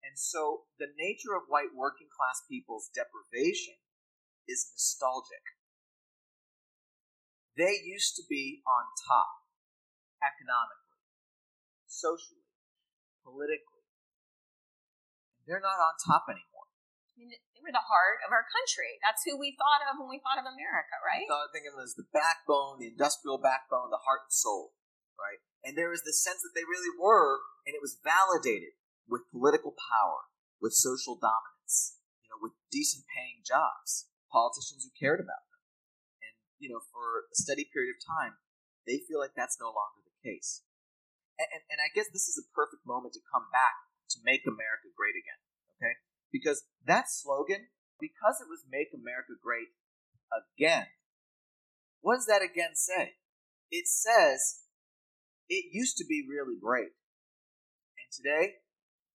And so the nature of white working class people's deprivation is nostalgic. They used to be on top economically, socially, politically. They're not on top anymore. Mean, they were the heart of our country. That's who we thought of when we thought of America, right? We thought thinking of them as the backbone, the industrial backbone, the heart and soul, right? And there was this sense that they really were, and it was validated with political power, with social dominance, you know, with decent paying jobs, politicians who cared about them. And, you know, for a steady period of time, they feel like that's no longer the case. And, and, and I guess this is a perfect moment to come back to make America great again, okay? Because that slogan, because it was make America great again, what does that again say? It says it used to be really great. And today,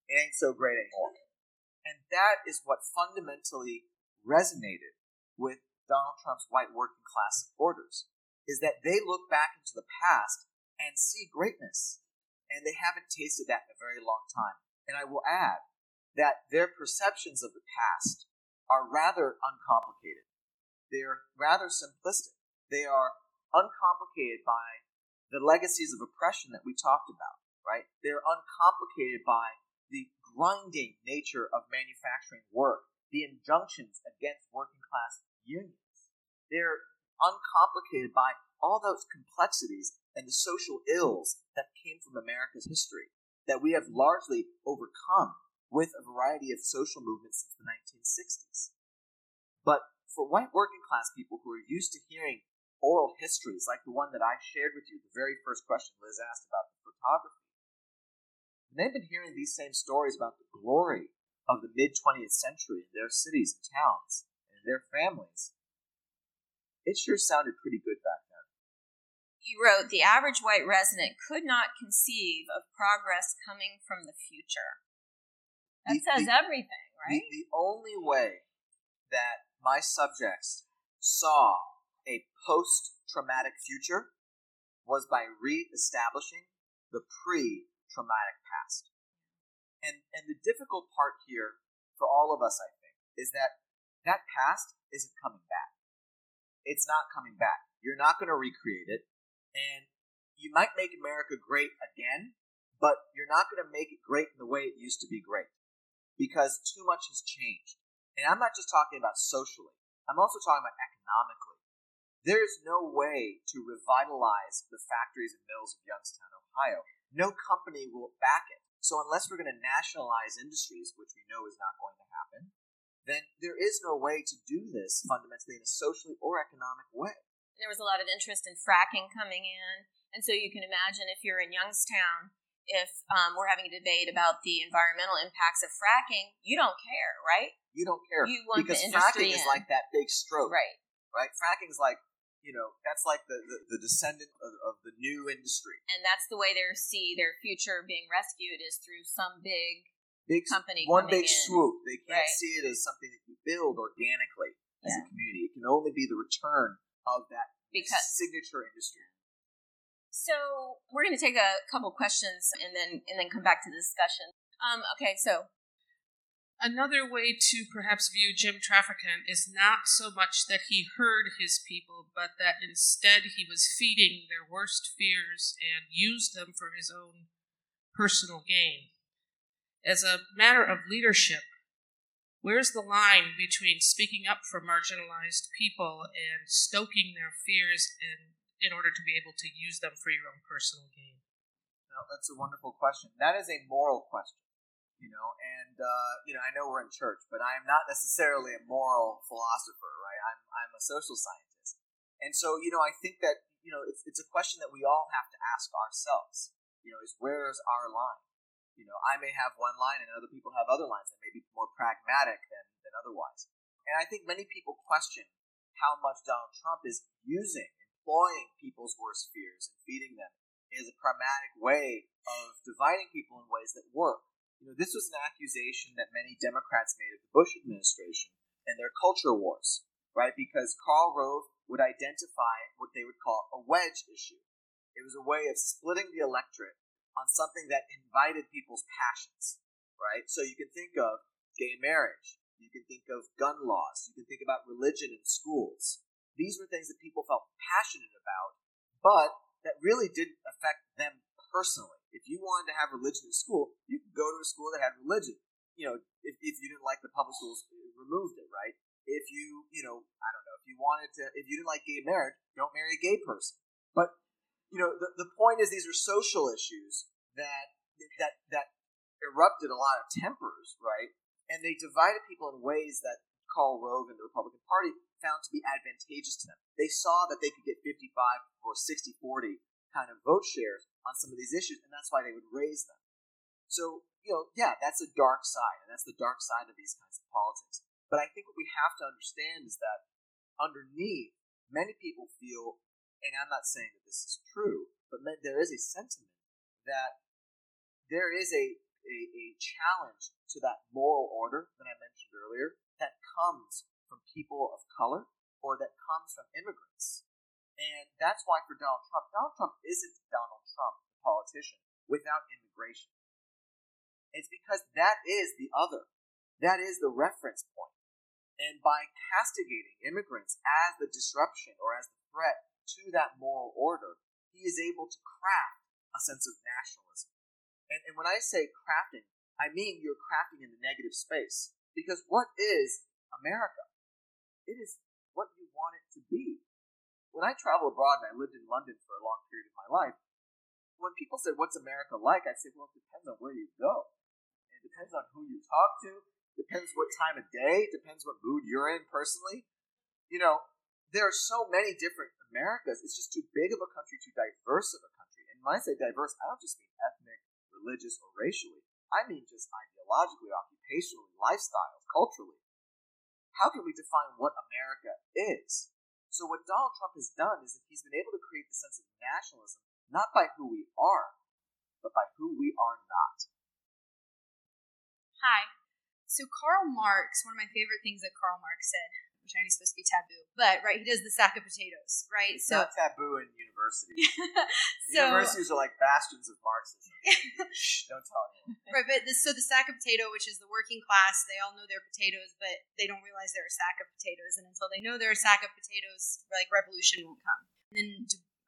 it ain't so great anymore. And that is what fundamentally resonated with Donald Trump's white working class supporters is that they look back into the past and see greatness. And they haven't tasted that in a very long time. And I will add that their perceptions of the past are rather uncomplicated. They're rather simplistic. They are uncomplicated by the legacies of oppression that we talked about, right? They're uncomplicated by the grinding nature of manufacturing work, the injunctions against working class unions. They're uncomplicated by all those complexities and the social ills that came from America's history that we have largely overcome with a variety of social movements since the 1960s. But for white working class people who are used to hearing oral histories like the one that I shared with you, the very first question Liz asked about the photography, and they've been hearing these same stories about the glory of the mid 20th century in their cities and towns and their families. It sure sounded pretty good back then. you wrote the average white resident could not conceive of progress coming from the future. That the, says the, everything, right? The, the only way that my subjects saw a post traumatic future was by re-establishing the pre-traumatic past. And and the difficult part here for all of us, I think, is that that past isn't coming back. It's not coming back. You're not going to recreate it. And you might make America great again, but you're not going to make it great in the way it used to be great because too much has changed. And I'm not just talking about socially, I'm also talking about economically. There's no way to revitalize the factories and mills of Youngstown, Ohio. No company will back it. So, unless we're going to nationalize industries, which we know is not going to happen, then there is no way to do this fundamentally in a socially or economic way there was a lot of interest in fracking coming in. And so you can imagine if you're in Youngstown, if um, we're having a debate about the environmental impacts of fracking, you don't care, right? You don't care. You want because the industry fracking in. is like that big stroke. Right. Right? Fracking is like, you know, that's like the, the, the descendant of, of, the new industry. And that's the way they see their future being rescued is through some big, big company One big in. swoop. They can't right. see it as something that you build organically as yeah. a community. It can only be the return of that because signature industry. So we're going to take a couple questions and then and then come back to the discussion. Um, okay, so another way to perhaps view Jim Traficant is not so much that he heard his people, but that instead he was feeding their worst fears and used them for his own personal gain. As a matter of leadership, Where's the line between speaking up for marginalized people and stoking their fears in, in order to be able to use them for your own personal gain? No, that's a wonderful question. That is a moral question, you know. And uh, you know, I know we're in church, but I am not necessarily a moral philosopher, right? I'm I'm a social scientist, and so you know, I think that you know, it's it's a question that we all have to ask ourselves. You know, is where's our line? You know, I may have one line and other people have other lines that may be more pragmatic than, than otherwise. And I think many people question how much Donald Trump is using, employing people's worst fears and feeding them as a pragmatic way of dividing people in ways that work. You know, this was an accusation that many Democrats made of the Bush administration and their culture wars, right? Because Karl Rove would identify what they would call a wedge issue. It was a way of splitting the electorate on something that invited people's passions, right? So you can think of gay marriage, you can think of gun laws, you can think about religion in schools. These were things that people felt passionate about, but that really didn't affect them personally. If you wanted to have religion in school, you could go to a school that had religion. You know, if, if you didn't like the public schools, removed it, right? If you, you know, I don't know, if you wanted to, if you didn't like gay marriage, don't marry a gay person. But you know, the, the point is these are social issues that that that erupted a lot of tempers, right? And they divided people in ways that Karl Rove and the Republican Party found to be advantageous to them. They saw that they could get 55 or 60 40 kind of vote shares on some of these issues, and that's why they would raise them. So, you know, yeah, that's a dark side, and that's the dark side of these kinds of politics. But I think what we have to understand is that underneath, many people feel and I'm not saying that this is true, but there is a sentiment that there is a, a, a challenge to that moral order that I mentioned earlier that comes from people of color or that comes from immigrants. And that's why for Donald Trump, Donald Trump isn't Donald Trump, the politician, without immigration. It's because that is the other. That is the reference point. And by castigating immigrants as the disruption or as the threat to that moral order, he is able to craft a sense of nationalism. And, and when I say crafting, I mean you're crafting in the negative space. Because what is America? It is what you want it to be. When I travel abroad, and I lived in London for a long period of my life, when people said, What's America like? I say, Well, it depends on where you go. It depends on who you talk to, depends what time of day, depends what mood you're in personally. You know, there are so many different Americas. It's just too big of a country, too diverse of a country. And when I say diverse, I don't just mean ethnic, religious, or racially. I mean just ideologically, occupationally, lifestyles, culturally. How can we define what America is? So what Donald Trump has done is that he's been able to create the sense of nationalism not by who we are, but by who we are not. Hi. So Karl Marx, one of my favorite things that Karl Marx said, which I is supposed to be taboo, but right, he does the sack of potatoes, right? It's so not taboo in universities. [LAUGHS] so, universities are like bastions of Marxism. [LAUGHS] Shh, don't tell anyone. [LAUGHS] Right, but this, so the sack of potato, which is the working class, they all know they're potatoes, but they don't realize they're a sack of potatoes, and until they know they're a sack of potatoes, like revolution won't come. And then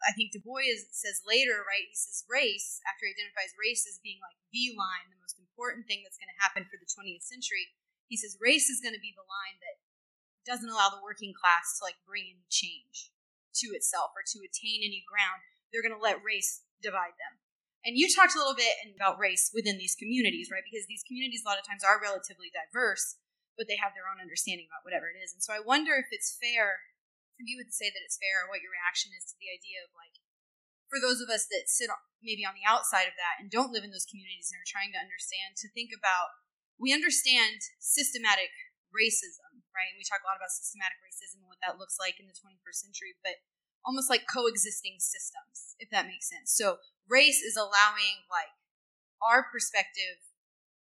I think Du Bois says later, right? He says race, after he identifies race as being like the line, the most important thing that's going to happen for the 20th century. He says race is going to be the line that doesn't allow the working class to like bring any change to itself or to attain any ground. They're going to let race divide them. And you talked a little bit about race within these communities, right? Because these communities a lot of times are relatively diverse, but they have their own understanding about whatever it is. And so I wonder if it's fair if you would say that it's fair, or what your reaction is to the idea of like, for those of us that sit maybe on the outside of that and don't live in those communities and are trying to understand, to think about, we understand systematic racism, right? And we talk a lot about systematic racism and what that looks like in the 21st century, but almost like coexisting systems, if that makes sense. So race is allowing like our perspective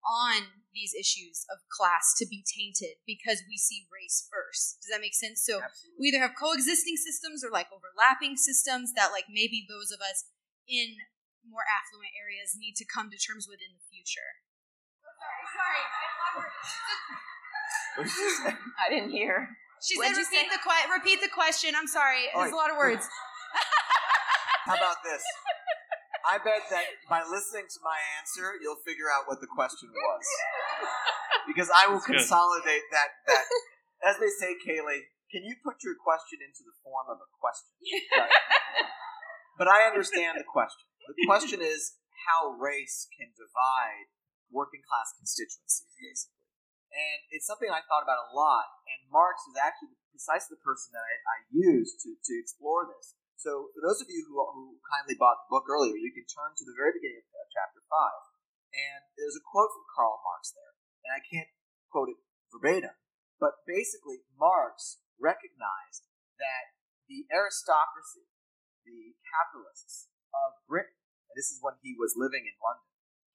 on these issues of class to be tainted because we see race first. Does that make sense? So Absolutely. we either have coexisting systems or like overlapping systems that like maybe those of us in more affluent areas need to come to terms with in the future. Oh, sorry, sorry. I [LAUGHS] [LAUGHS] didn't hear. She said repeat the que- repeat the question. I'm sorry. There's a lot of words. [LAUGHS] How about this? [LAUGHS] I bet that by listening to my answer, you'll figure out what the question was. Because I will That's consolidate that that as they say, Kaylee, can you put your question into the form of a question? Right. but I understand the question. The question is how race can divide working class constituencies, basically. And it's something I thought about a lot, and Marx is actually precisely the person that I, I used to, to explore this. So, for those of you who, who kindly bought the book earlier, you can turn to the very beginning of chapter 5. And there's a quote from Karl Marx there. And I can't quote it verbatim, but basically, Marx recognized that the aristocracy, the capitalists of Britain, and this is when he was living in London,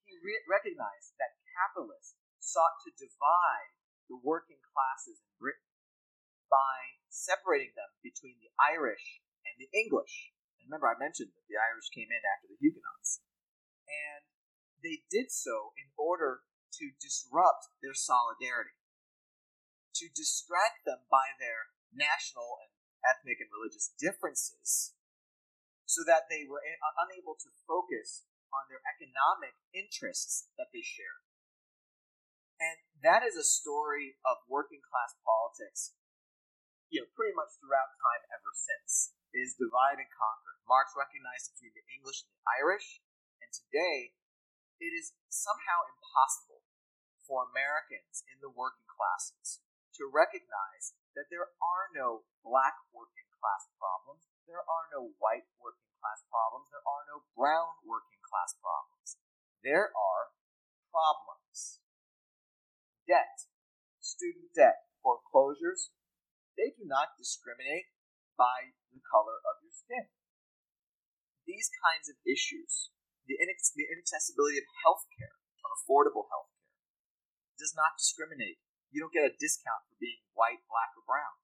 he re- recognized that capitalists sought to divide the working classes in Britain by separating them between the Irish and the English. And remember, I mentioned that the Irish came in after the Huguenots. And they did so in order to disrupt their solidarity, to distract them by their national and ethnic and religious differences, so that they were uh, unable to focus on their economic interests that they shared. And that is a story of working class politics, you know, pretty much throughout time ever since is divide and conquer. Marx recognized between the English and the Irish, and today it is somehow impossible for Americans in the working classes to recognize that there are no black working class problems, there are no white working class problems, there are no brown working class problems. There are problems. Debt, student debt, foreclosures, they do not discriminate by the color of your skin. These kinds of issues, the, inex- the inaccessibility of health care, of affordable health care, does not discriminate. You don't get a discount for being white, black, or brown.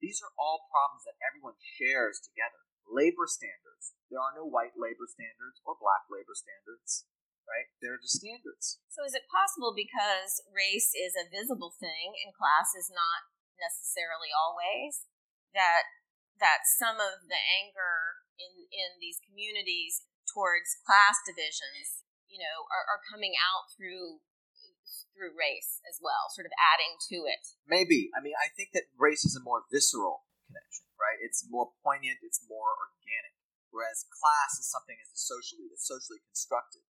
These are all problems that everyone shares together. Labor standards. There are no white labor standards or black labor standards, right? They're the standards. So is it possible because race is a visible thing and class is not necessarily always that that some of the anger in in these communities towards class divisions, you know, are, are coming out through through race as well, sort of adding to it. Maybe. I mean, I think that race is a more visceral connection, right? It's more poignant. It's more organic. Whereas class is something that's socially that's socially constructed.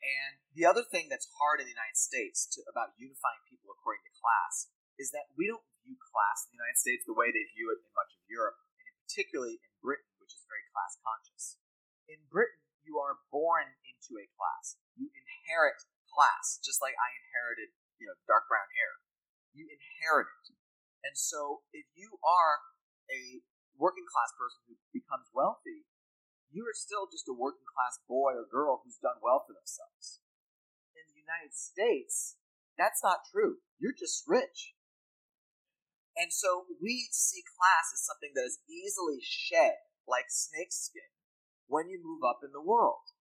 And the other thing that's hard in the United States to, about unifying people according to class is that we don't view class in the United States the way they view it in much of Europe, and particularly in Britain, which is very class conscious. In Britain, you are born into a class. You inherit class, just like I inherited, you know, dark brown hair. You inherit it. And so if you are a working class person who becomes wealthy, you are still just a working class boy or girl who's done well for themselves. In the United States, that's not true. You're just rich. And so we see class as something that is easily shed like snakeskin when you move up in the world.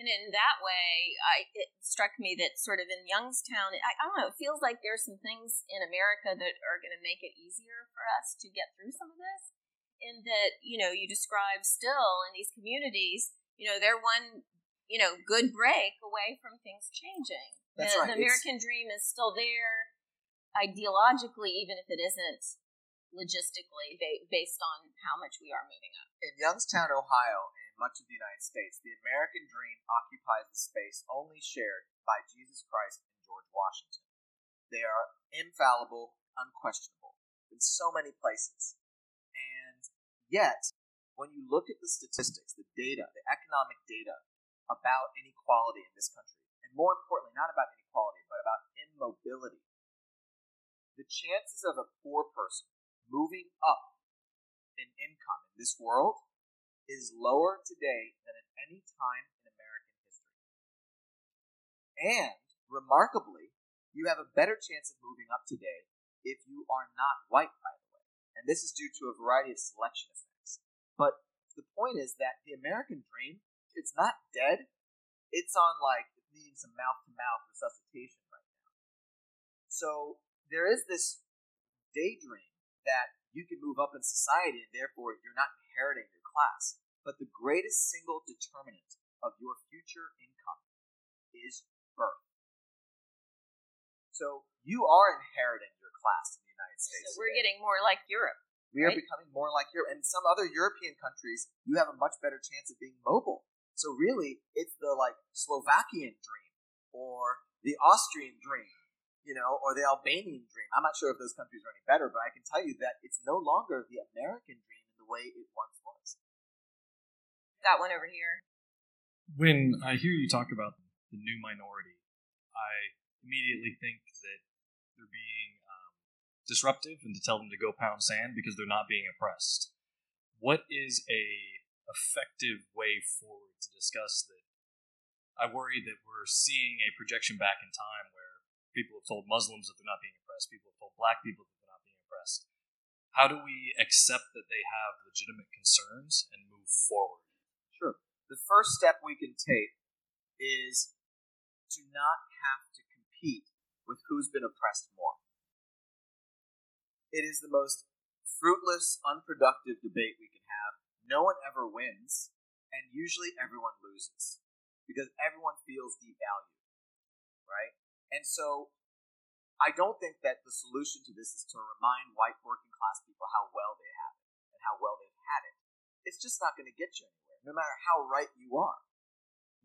And in that way, I, it struck me that sort of in Youngstown, I, I don't know, it feels like there's some things in America that are going to make it easier for us to get through some of this. In that, you know, you describe still in these communities, you know, they're one, you know, good break away from things changing. That's the, right. the American it's, dream is still there ideologically, even if it isn't logistically ba- based on how much we are moving up. In Youngstown, Ohio, and much of the United States, the American dream occupies the space only shared by Jesus Christ and George Washington. They are infallible, unquestionable in so many places. Yet, when you look at the statistics, the data, the economic data about inequality in this country, and more importantly, not about inequality, but about immobility, the chances of a poor person moving up in income in this world is lower today than at any time in American history. And remarkably, you have a better chance of moving up today if you are not white. And this is due to a variety of selection effects. But the point is that the American dream, it's not dead. It's on like needing some mouth to mouth resuscitation right now. So there is this daydream that you can move up in society and therefore you're not inheriting your class. But the greatest single determinant of your future income is birth. So you are inheriting your class in United States. So we're getting more like Europe. We are becoming more like Europe. And some other European countries, you have a much better chance of being mobile. So really, it's the like Slovakian dream or the Austrian dream you know, or the Albanian dream. I'm not sure if those countries are any better, but I can tell you that it's no longer the American dream in the way it once was. Got one over here. When I hear you talk about the new minority, I immediately think that they're being disruptive and to tell them to go pound sand because they're not being oppressed. What is a effective way forward to discuss that? I worry that we're seeing a projection back in time where People have told Muslims that they're not being oppressed. People have told black people that they're not being oppressed. How do we accept that they have legitimate concerns and move forward? Sure. The first step we can take is to not have to compete with who's been oppressed more. It is the most fruitless, unproductive debate we can have. No one ever wins, and usually everyone loses because everyone feels devalued, right? And so I don't think that the solution to this is to remind white working class people how well they have it and how well they've had it. It's just not going to get you anywhere, no matter how right you are,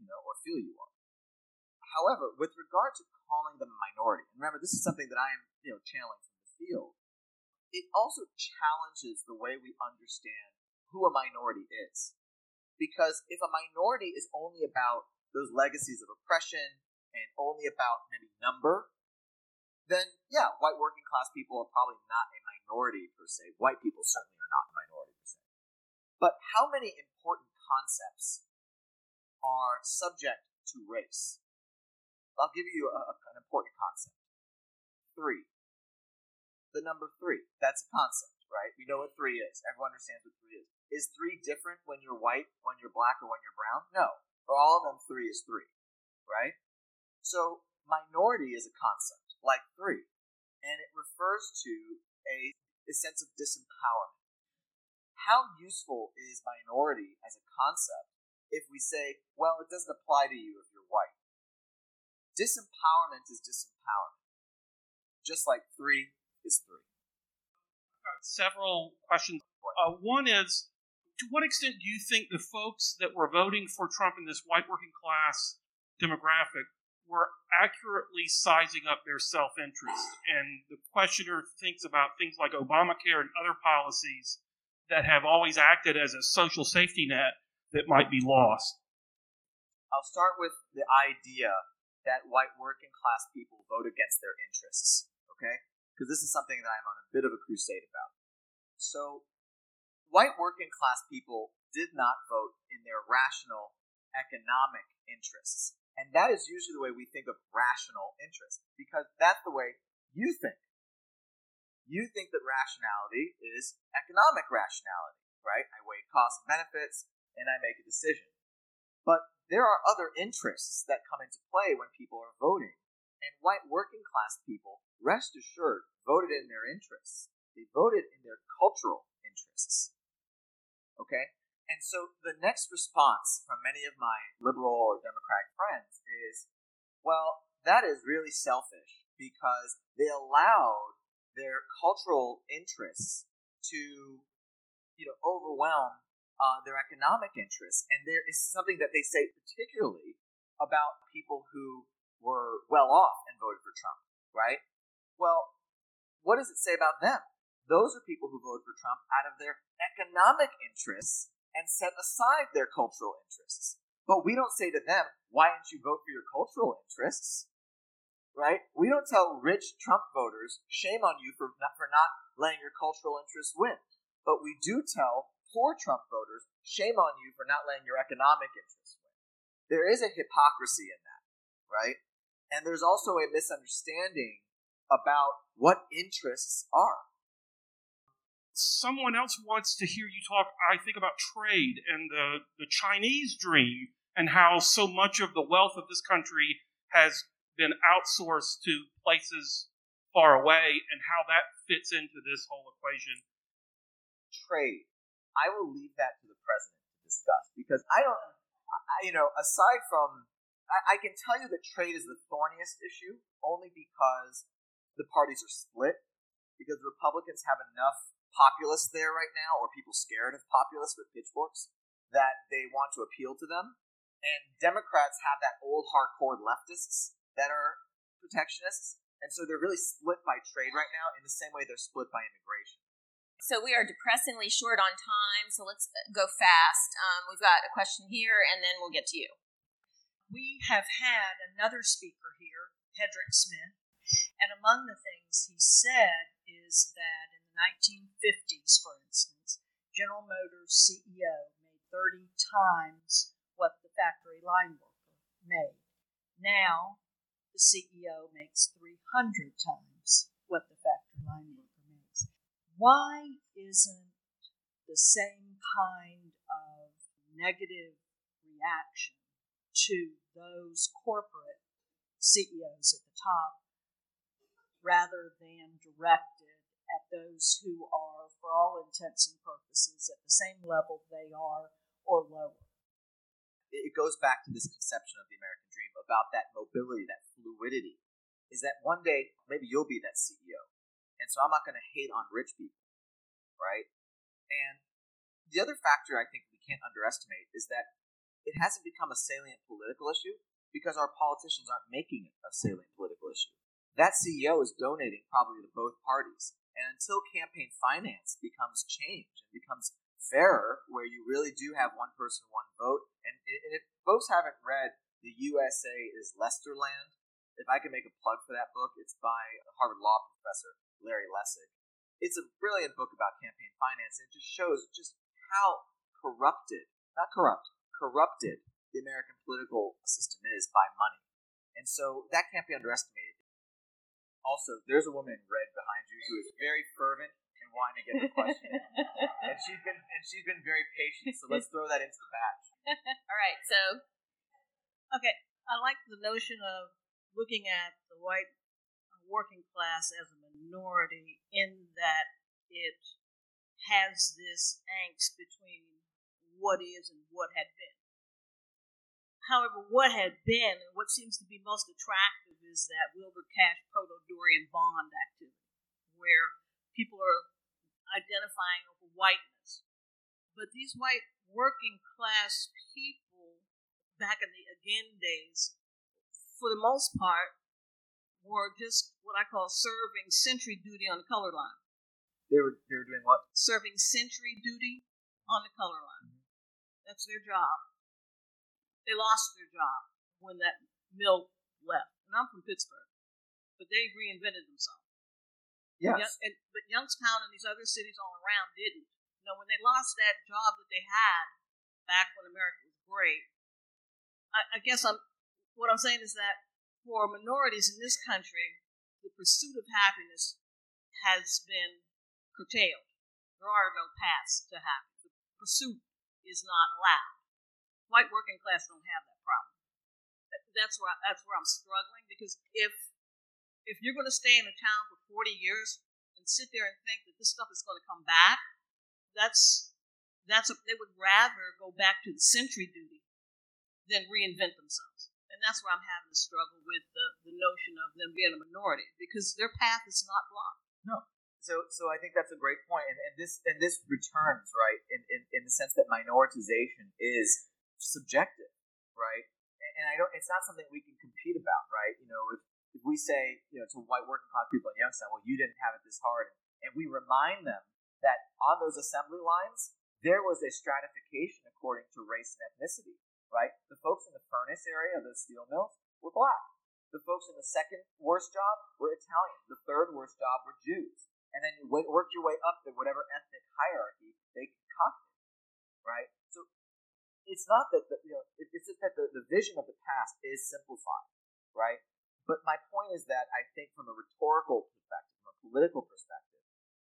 you know, or feel you are. However, with regard to calling them a minority, remember, this is something that I am, you know, channeling from the field. It also challenges the way we understand who a minority is. Because if a minority is only about those legacies of oppression and only about maybe number, then yeah, white working class people are probably not a minority per se. White people certainly are not a minority per se. But how many important concepts are subject to race? I'll give you a, an important concept. Three. The number three. That's a concept, right? We know what three is. Everyone understands what three is. Is three different when you're white, when you're black, or when you're brown? No. For all of them, three is three, right? So, minority is a concept, like three, and it refers to a, a sense of disempowerment. how useful is minority as a concept if we say, well, it doesn't apply to you if you're white? Disempowerment is disempowerment, just like three is three. I've got several questions. Uh, one is, to what extent do you think the folks that were voting for Trump in this white working class demographic were accurately sizing up their self interest? And the questioner thinks about things like Obamacare and other policies that have always acted as a social safety net that might be lost. I'll start with the idea that white working class people vote against their interests, okay? Because this is something that I'm on a bit of a crusade about. So, white working class people did not vote in their rational economic interests. And that is usually the way we think of rational interest, because that's the way you think. You think that rationality is economic rationality, right? I weigh costs and benefits, and I make a decision. But there are other interests that come into play when people are voting. And white working class people, rest assured, voted in their interests. They voted in their cultural interests. Okay? And so the next response from many of my liberal or Democratic friends is, well, that is really selfish because they allowed their cultural interests to, you know, overwhelm uh, their economic interests. And there is something that they say particularly about people who were well off and voted for Trump, right? Well, what does it say about them? Those are people who voted for Trump out of their economic interests and set aside their cultural interests. But we don't say to them, why didn't you vote for your cultural interests? Right? We don't tell rich Trump voters, shame on you for not, for not letting your cultural interests win. But we do tell poor Trump voters, shame on you for not letting your economic interests win. There is a hypocrisy in that, right? And there's also a misunderstanding about what interests are. Someone else wants to hear you talk, I think, about trade and the, the Chinese dream and how so much of the wealth of this country has been outsourced to places far away and how that fits into this whole equation. Trade I will leave that to the president to discuss because I don't, I, you know, aside from, I, I can tell you that trade is the thorniest issue only because the parties are split. Because Republicans have enough populists there right now, or people scared of populists with pitchforks, that they want to appeal to them. And Democrats have that old hardcore leftists that are protectionists. And so they're really split by trade right now in the same way they're split by immigration. So we are depressingly short on time, so let's uh, go fast. Um, we've got a question here, and then we'll get to you. We have had another speaker here, Hedrick Smith, and among the things he said is that in the 1950s, for instance, General Motors CEO made 30 times what the factory line worker made. Now, the CEO makes 300 times what the factory line worker makes. why isn't the same kind of negative reaction to those corporate CEOs at the top rather than directed at those who are, for all intents and purposes, at the same level they are or lower? It goes back to this conception of the American dream about that mobility, that fluidity. Is that one day maybe you'll be that CEO, and so I'm not going to hate on rich people, right? And the other factor I think we can't underestimate is that it hasn't become a salient political issue because our politicians aren't making it a salient political issue. That CEO is donating probably to both parties. And until campaign finance becomes changed and becomes fairer, where you really do have one person, one vote, and if folks haven't read The USA is Lesterland, if I can make a plug for that book, it's by Harvard Law professor Larry Lessig. It's a brilliant book about campaign finance. And it just shows just how corrupted, not corrupt, corrupted the American political system is by money. And so that can't be underestimated. Also, there's a woman in red behind you who is very fervent and wanting to get the question. [LAUGHS] and she's been and she's been very patient, so let's throw that into the batch. [LAUGHS] All right, so Okay. I like the notion of looking at the white uh, working class as a minority in that it has this angst between what is and what had been. However, what had been and what seems to be most attractive is that Wilbur Cash proto Dorian bond activity, where people are identifying over whiteness. But these white working class people back in the again days, for the most part, were just what I call serving sentry duty on the color line. They were they were doing what? Serving sentry duty on the color line. Mm-hmm. That's their job. They lost their job when that mill left. And I'm from Pittsburgh, but they reinvented themselves. Yes. Young, and, but Youngstown and these other cities all around didn't. You know, when they lost that job that they had back when America was great, I, I guess I'm what I'm saying is that for minorities in this country, the pursuit of happiness has been curtailed. There are no paths to happiness. The pursuit is not allowed white working class don't have that problem. That's where I, that's where I'm struggling because if if you're going to stay in a town for 40 years and sit there and think that this stuff is going to come back, that's that's a, they would rather go back to the sentry duty than reinvent themselves. And that's where I'm having a struggle with the, the notion of them being a minority because their path is not blocked. No. So, so I think that's a great point, and, and this and this returns right in, in, in the sense that minoritization is subjective, right? And, and I don't. It's not something we can compete about, right? You know, if if we say, you know, to white working class people in Youngstown, well, you didn't have it this hard, and we remind them that on those assembly lines, there was a stratification according to race and ethnicity, right? The folks in the furnace area of the steel mills were black. The folks in the second worst job were Italian. The third worst job were Jews. And then you worked your way up to whatever ethnic hierarchy they concocted, right? It's not that the, you know it, it's just that the, the vision of the past is simplified, right? But my point is that I think from a rhetorical perspective, from a political perspective,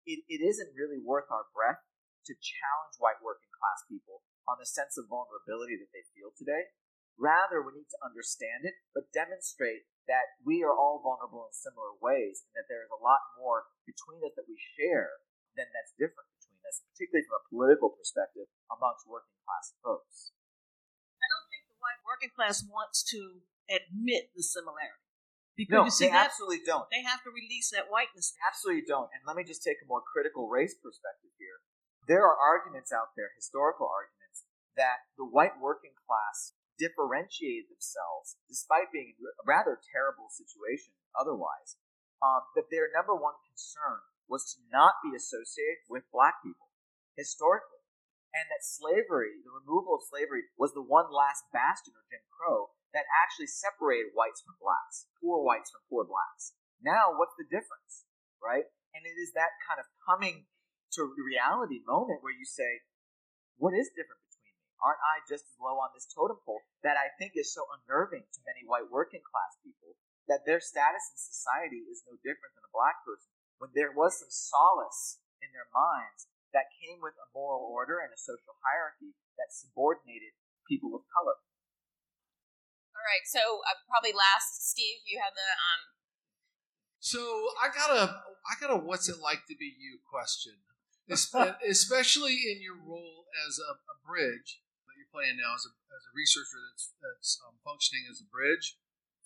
it, it isn't really worth our breath to challenge white working class people on the sense of vulnerability that they feel today. Rather, we need to understand it, but demonstrate that we are all vulnerable in similar ways, and that there is a lot more between us that we share than that's different this, particularly from a political perspective, amongst working class folks. I don't think the white working class wants to admit the similarity. Because no, you see, they that, absolutely don't. They have to release that whiteness. Absolutely don't. And let me just take a more critical race perspective here. There are arguments out there, historical arguments, that the white working class differentiated themselves, despite being in a rather terrible situation otherwise, um, that their number one concern was to not be associated with black people historically. And that slavery, the removal of slavery, was the one last bastion of Jim Crow that actually separated whites from blacks, poor whites from poor blacks. Now, what's the difference, right? And it is that kind of coming to reality moment where you say, what is different between me? Aren't I just as low on this totem pole that I think is so unnerving to many white working class people that their status in society is no different than a black person when there was some solace in their minds that came with a moral order and a social hierarchy that subordinated people of color. All right, so uh, probably last, Steve, you have the. Um... So I got a, I got a, what's it like to be you question, [LAUGHS] especially in your role as a, a, bridge that you're playing now as a, as a researcher that's that's um, functioning as a bridge,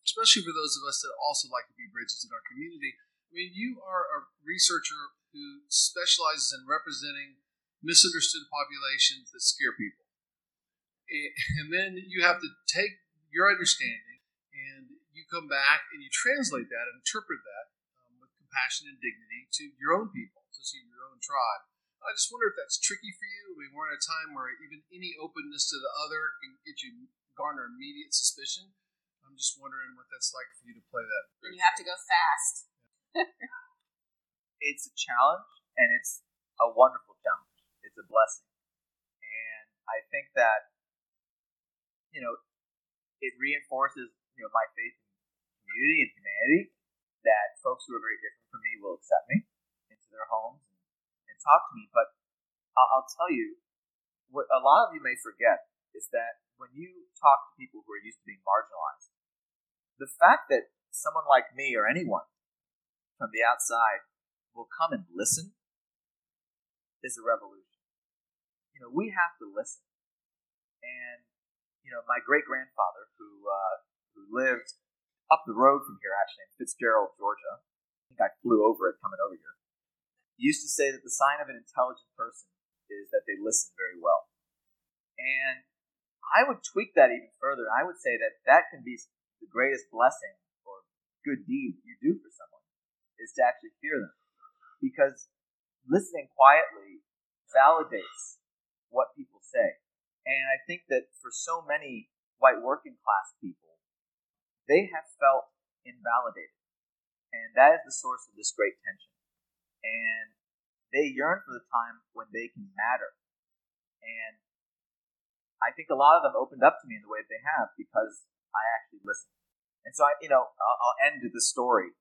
especially for those of us that also like to be bridges in our community. I mean, you are a researcher who specializes in representing misunderstood populations that scare people. And then you have to take your understanding and you come back and you translate that and interpret that um, with compassion and dignity to your own people, to see your own tribe. I just wonder if that's tricky for you. I mean, we're in a time where even any openness to the other can get you garner immediate suspicion. I'm just wondering what that's like for you to play that. And you have to go fast. It's a challenge, and it's a wonderful challenge. It's a blessing, and I think that you know it reinforces you know my faith in community and humanity that folks who are very different from me will accept me into their homes and, and talk to me. But I'll, I'll tell you what a lot of you may forget is that when you talk to people who are used to being marginalized, the fact that someone like me or anyone from the outside will come and listen is a revolution. You know, we have to listen. And, you know, my great grandfather, who, uh, who lived up the road from here, actually, in Fitzgerald, Georgia, I think I flew over it coming over here, used to say that the sign of an intelligent person is that they listen very well. And I would tweak that even further. I would say that that can be the greatest blessing or good deed you do for someone is to actually hear them. Because listening quietly validates what people say. And I think that for so many white working class people, they have felt invalidated. And that is the source of this great tension. And they yearn for the time when they can matter. And I think a lot of them opened up to me in the way that they have because I actually listened. And so I, you know, I'll, I'll end the story.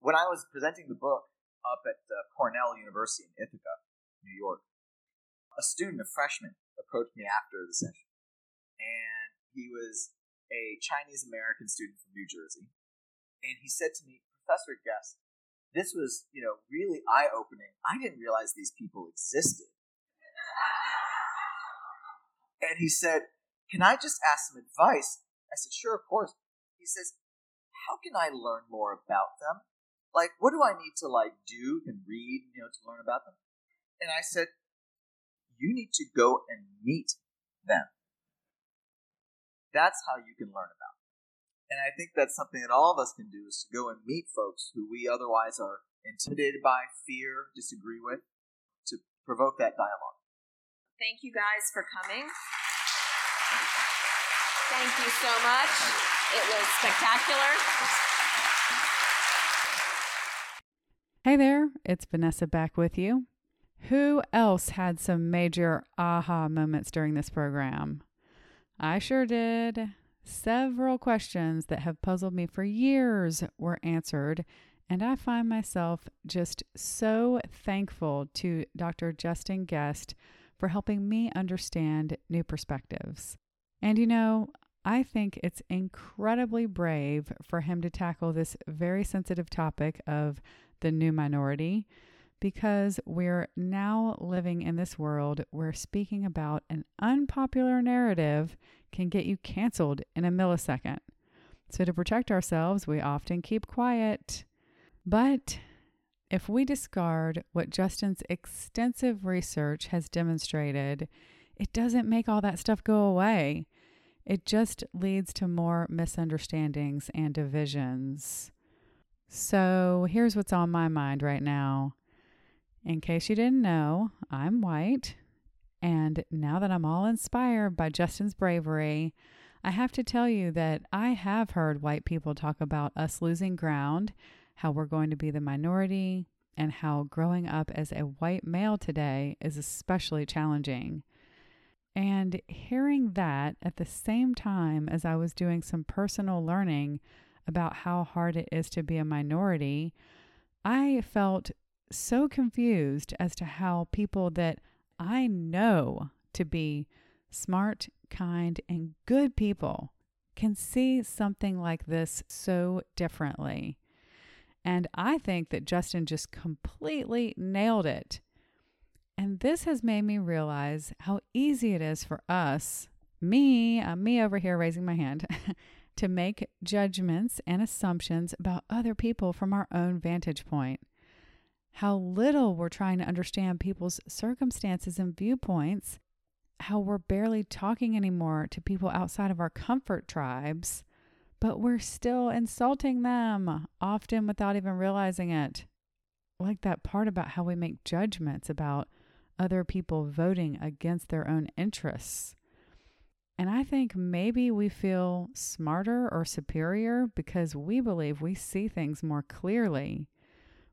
When I was presenting the book up at uh, Cornell University in Ithaca, New York, a student, a freshman, approached me after the session, and he was a Chinese American student from New Jersey, and he said to me, Professor Gest, this was, you know, really eye opening. I didn't realize these people existed. and he said, Can I just ask some advice? I said, Sure, of course. He says, How can I learn more about them? Like, what do I need to like do and read, you know, to learn about them? And I said, You need to go and meet them. That's how you can learn about them. And I think that's something that all of us can do is to go and meet folks who we otherwise are intimidated by, fear, disagree with, to provoke that dialogue. Thank you guys for coming. Thank you so much. It was spectacular. Hey there, it's Vanessa back with you. Who else had some major aha moments during this program? I sure did. Several questions that have puzzled me for years were answered, and I find myself just so thankful to Dr. Justin Gest for helping me understand new perspectives. And you know, I think it's incredibly brave for him to tackle this very sensitive topic of the new minority because we're now living in this world where speaking about an unpopular narrative can get you canceled in a millisecond. So, to protect ourselves, we often keep quiet. But if we discard what Justin's extensive research has demonstrated, it doesn't make all that stuff go away. It just leads to more misunderstandings and divisions. So, here's what's on my mind right now. In case you didn't know, I'm white. And now that I'm all inspired by Justin's bravery, I have to tell you that I have heard white people talk about us losing ground, how we're going to be the minority, and how growing up as a white male today is especially challenging. And hearing that at the same time as I was doing some personal learning about how hard it is to be a minority, I felt so confused as to how people that I know to be smart, kind, and good people can see something like this so differently. And I think that Justin just completely nailed it. And this has made me realize how easy it is for us, me, uh, me over here raising my hand, [LAUGHS] to make judgments and assumptions about other people from our own vantage point how little we're trying to understand people's circumstances and viewpoints, how we're barely talking anymore to people outside of our comfort tribes, but we're still insulting them, often without even realizing it. Like that part about how we make judgments about other people voting against their own interests. And I think maybe we feel smarter or superior because we believe we see things more clearly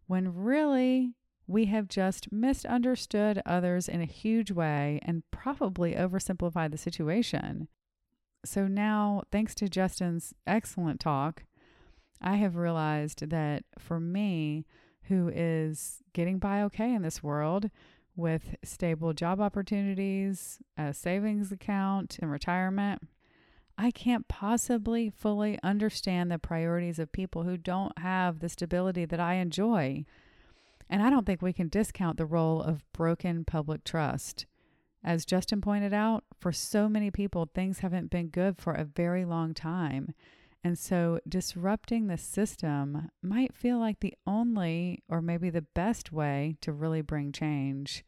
when really we have just misunderstood others in a huge way and probably oversimplified the situation. So now, thanks to Justin's excellent talk, I have realized that for me, who is getting by okay in this world with stable job opportunities, a savings account, and retirement, I can't possibly fully understand the priorities of people who don't have the stability that I enjoy. And I don't think we can discount the role of broken public trust. As Justin pointed out, for so many people, things haven't been good for a very long time. And so disrupting the system might feel like the only or maybe the best way to really bring change.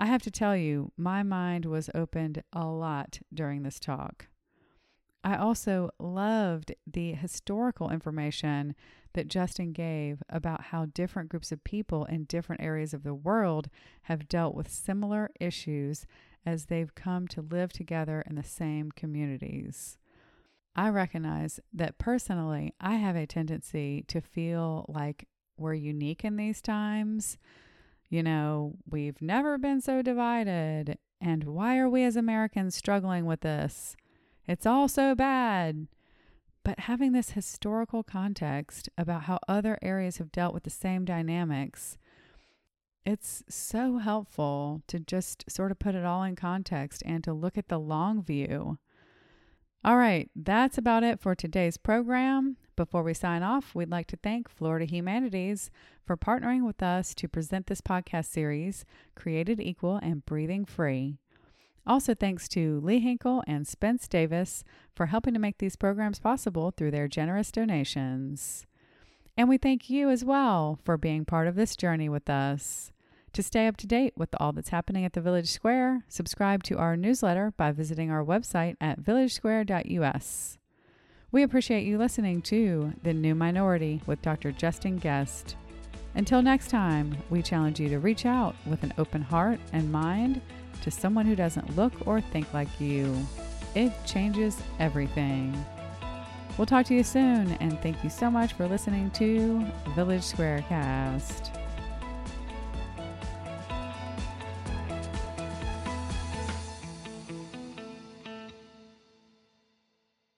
I have to tell you, my mind was opened a lot during this talk. I also loved the historical information that Justin gave about how different groups of people in different areas of the world have dealt with similar issues as they've come to live together in the same communities. I recognize that personally, I have a tendency to feel like we're unique in these times. You know, we've never been so divided. And why are we as Americans struggling with this? It's all so bad. But having this historical context about how other areas have dealt with the same dynamics, it's so helpful to just sort of put it all in context and to look at the long view. All right, that's about it for today's program. Before we sign off, we'd like to thank Florida Humanities for partnering with us to present this podcast series, Created Equal and Breathing Free. Also, thanks to Lee Hinkle and Spence Davis for helping to make these programs possible through their generous donations. And we thank you as well for being part of this journey with us. To stay up to date with all that's happening at the Village Square, subscribe to our newsletter by visiting our website at villagesquare.us. We appreciate you listening to The New Minority with Dr. Justin Gest. Until next time, we challenge you to reach out with an open heart and mind to someone who doesn't look or think like you. It changes everything. We'll talk to you soon, and thank you so much for listening to Village Squarecast.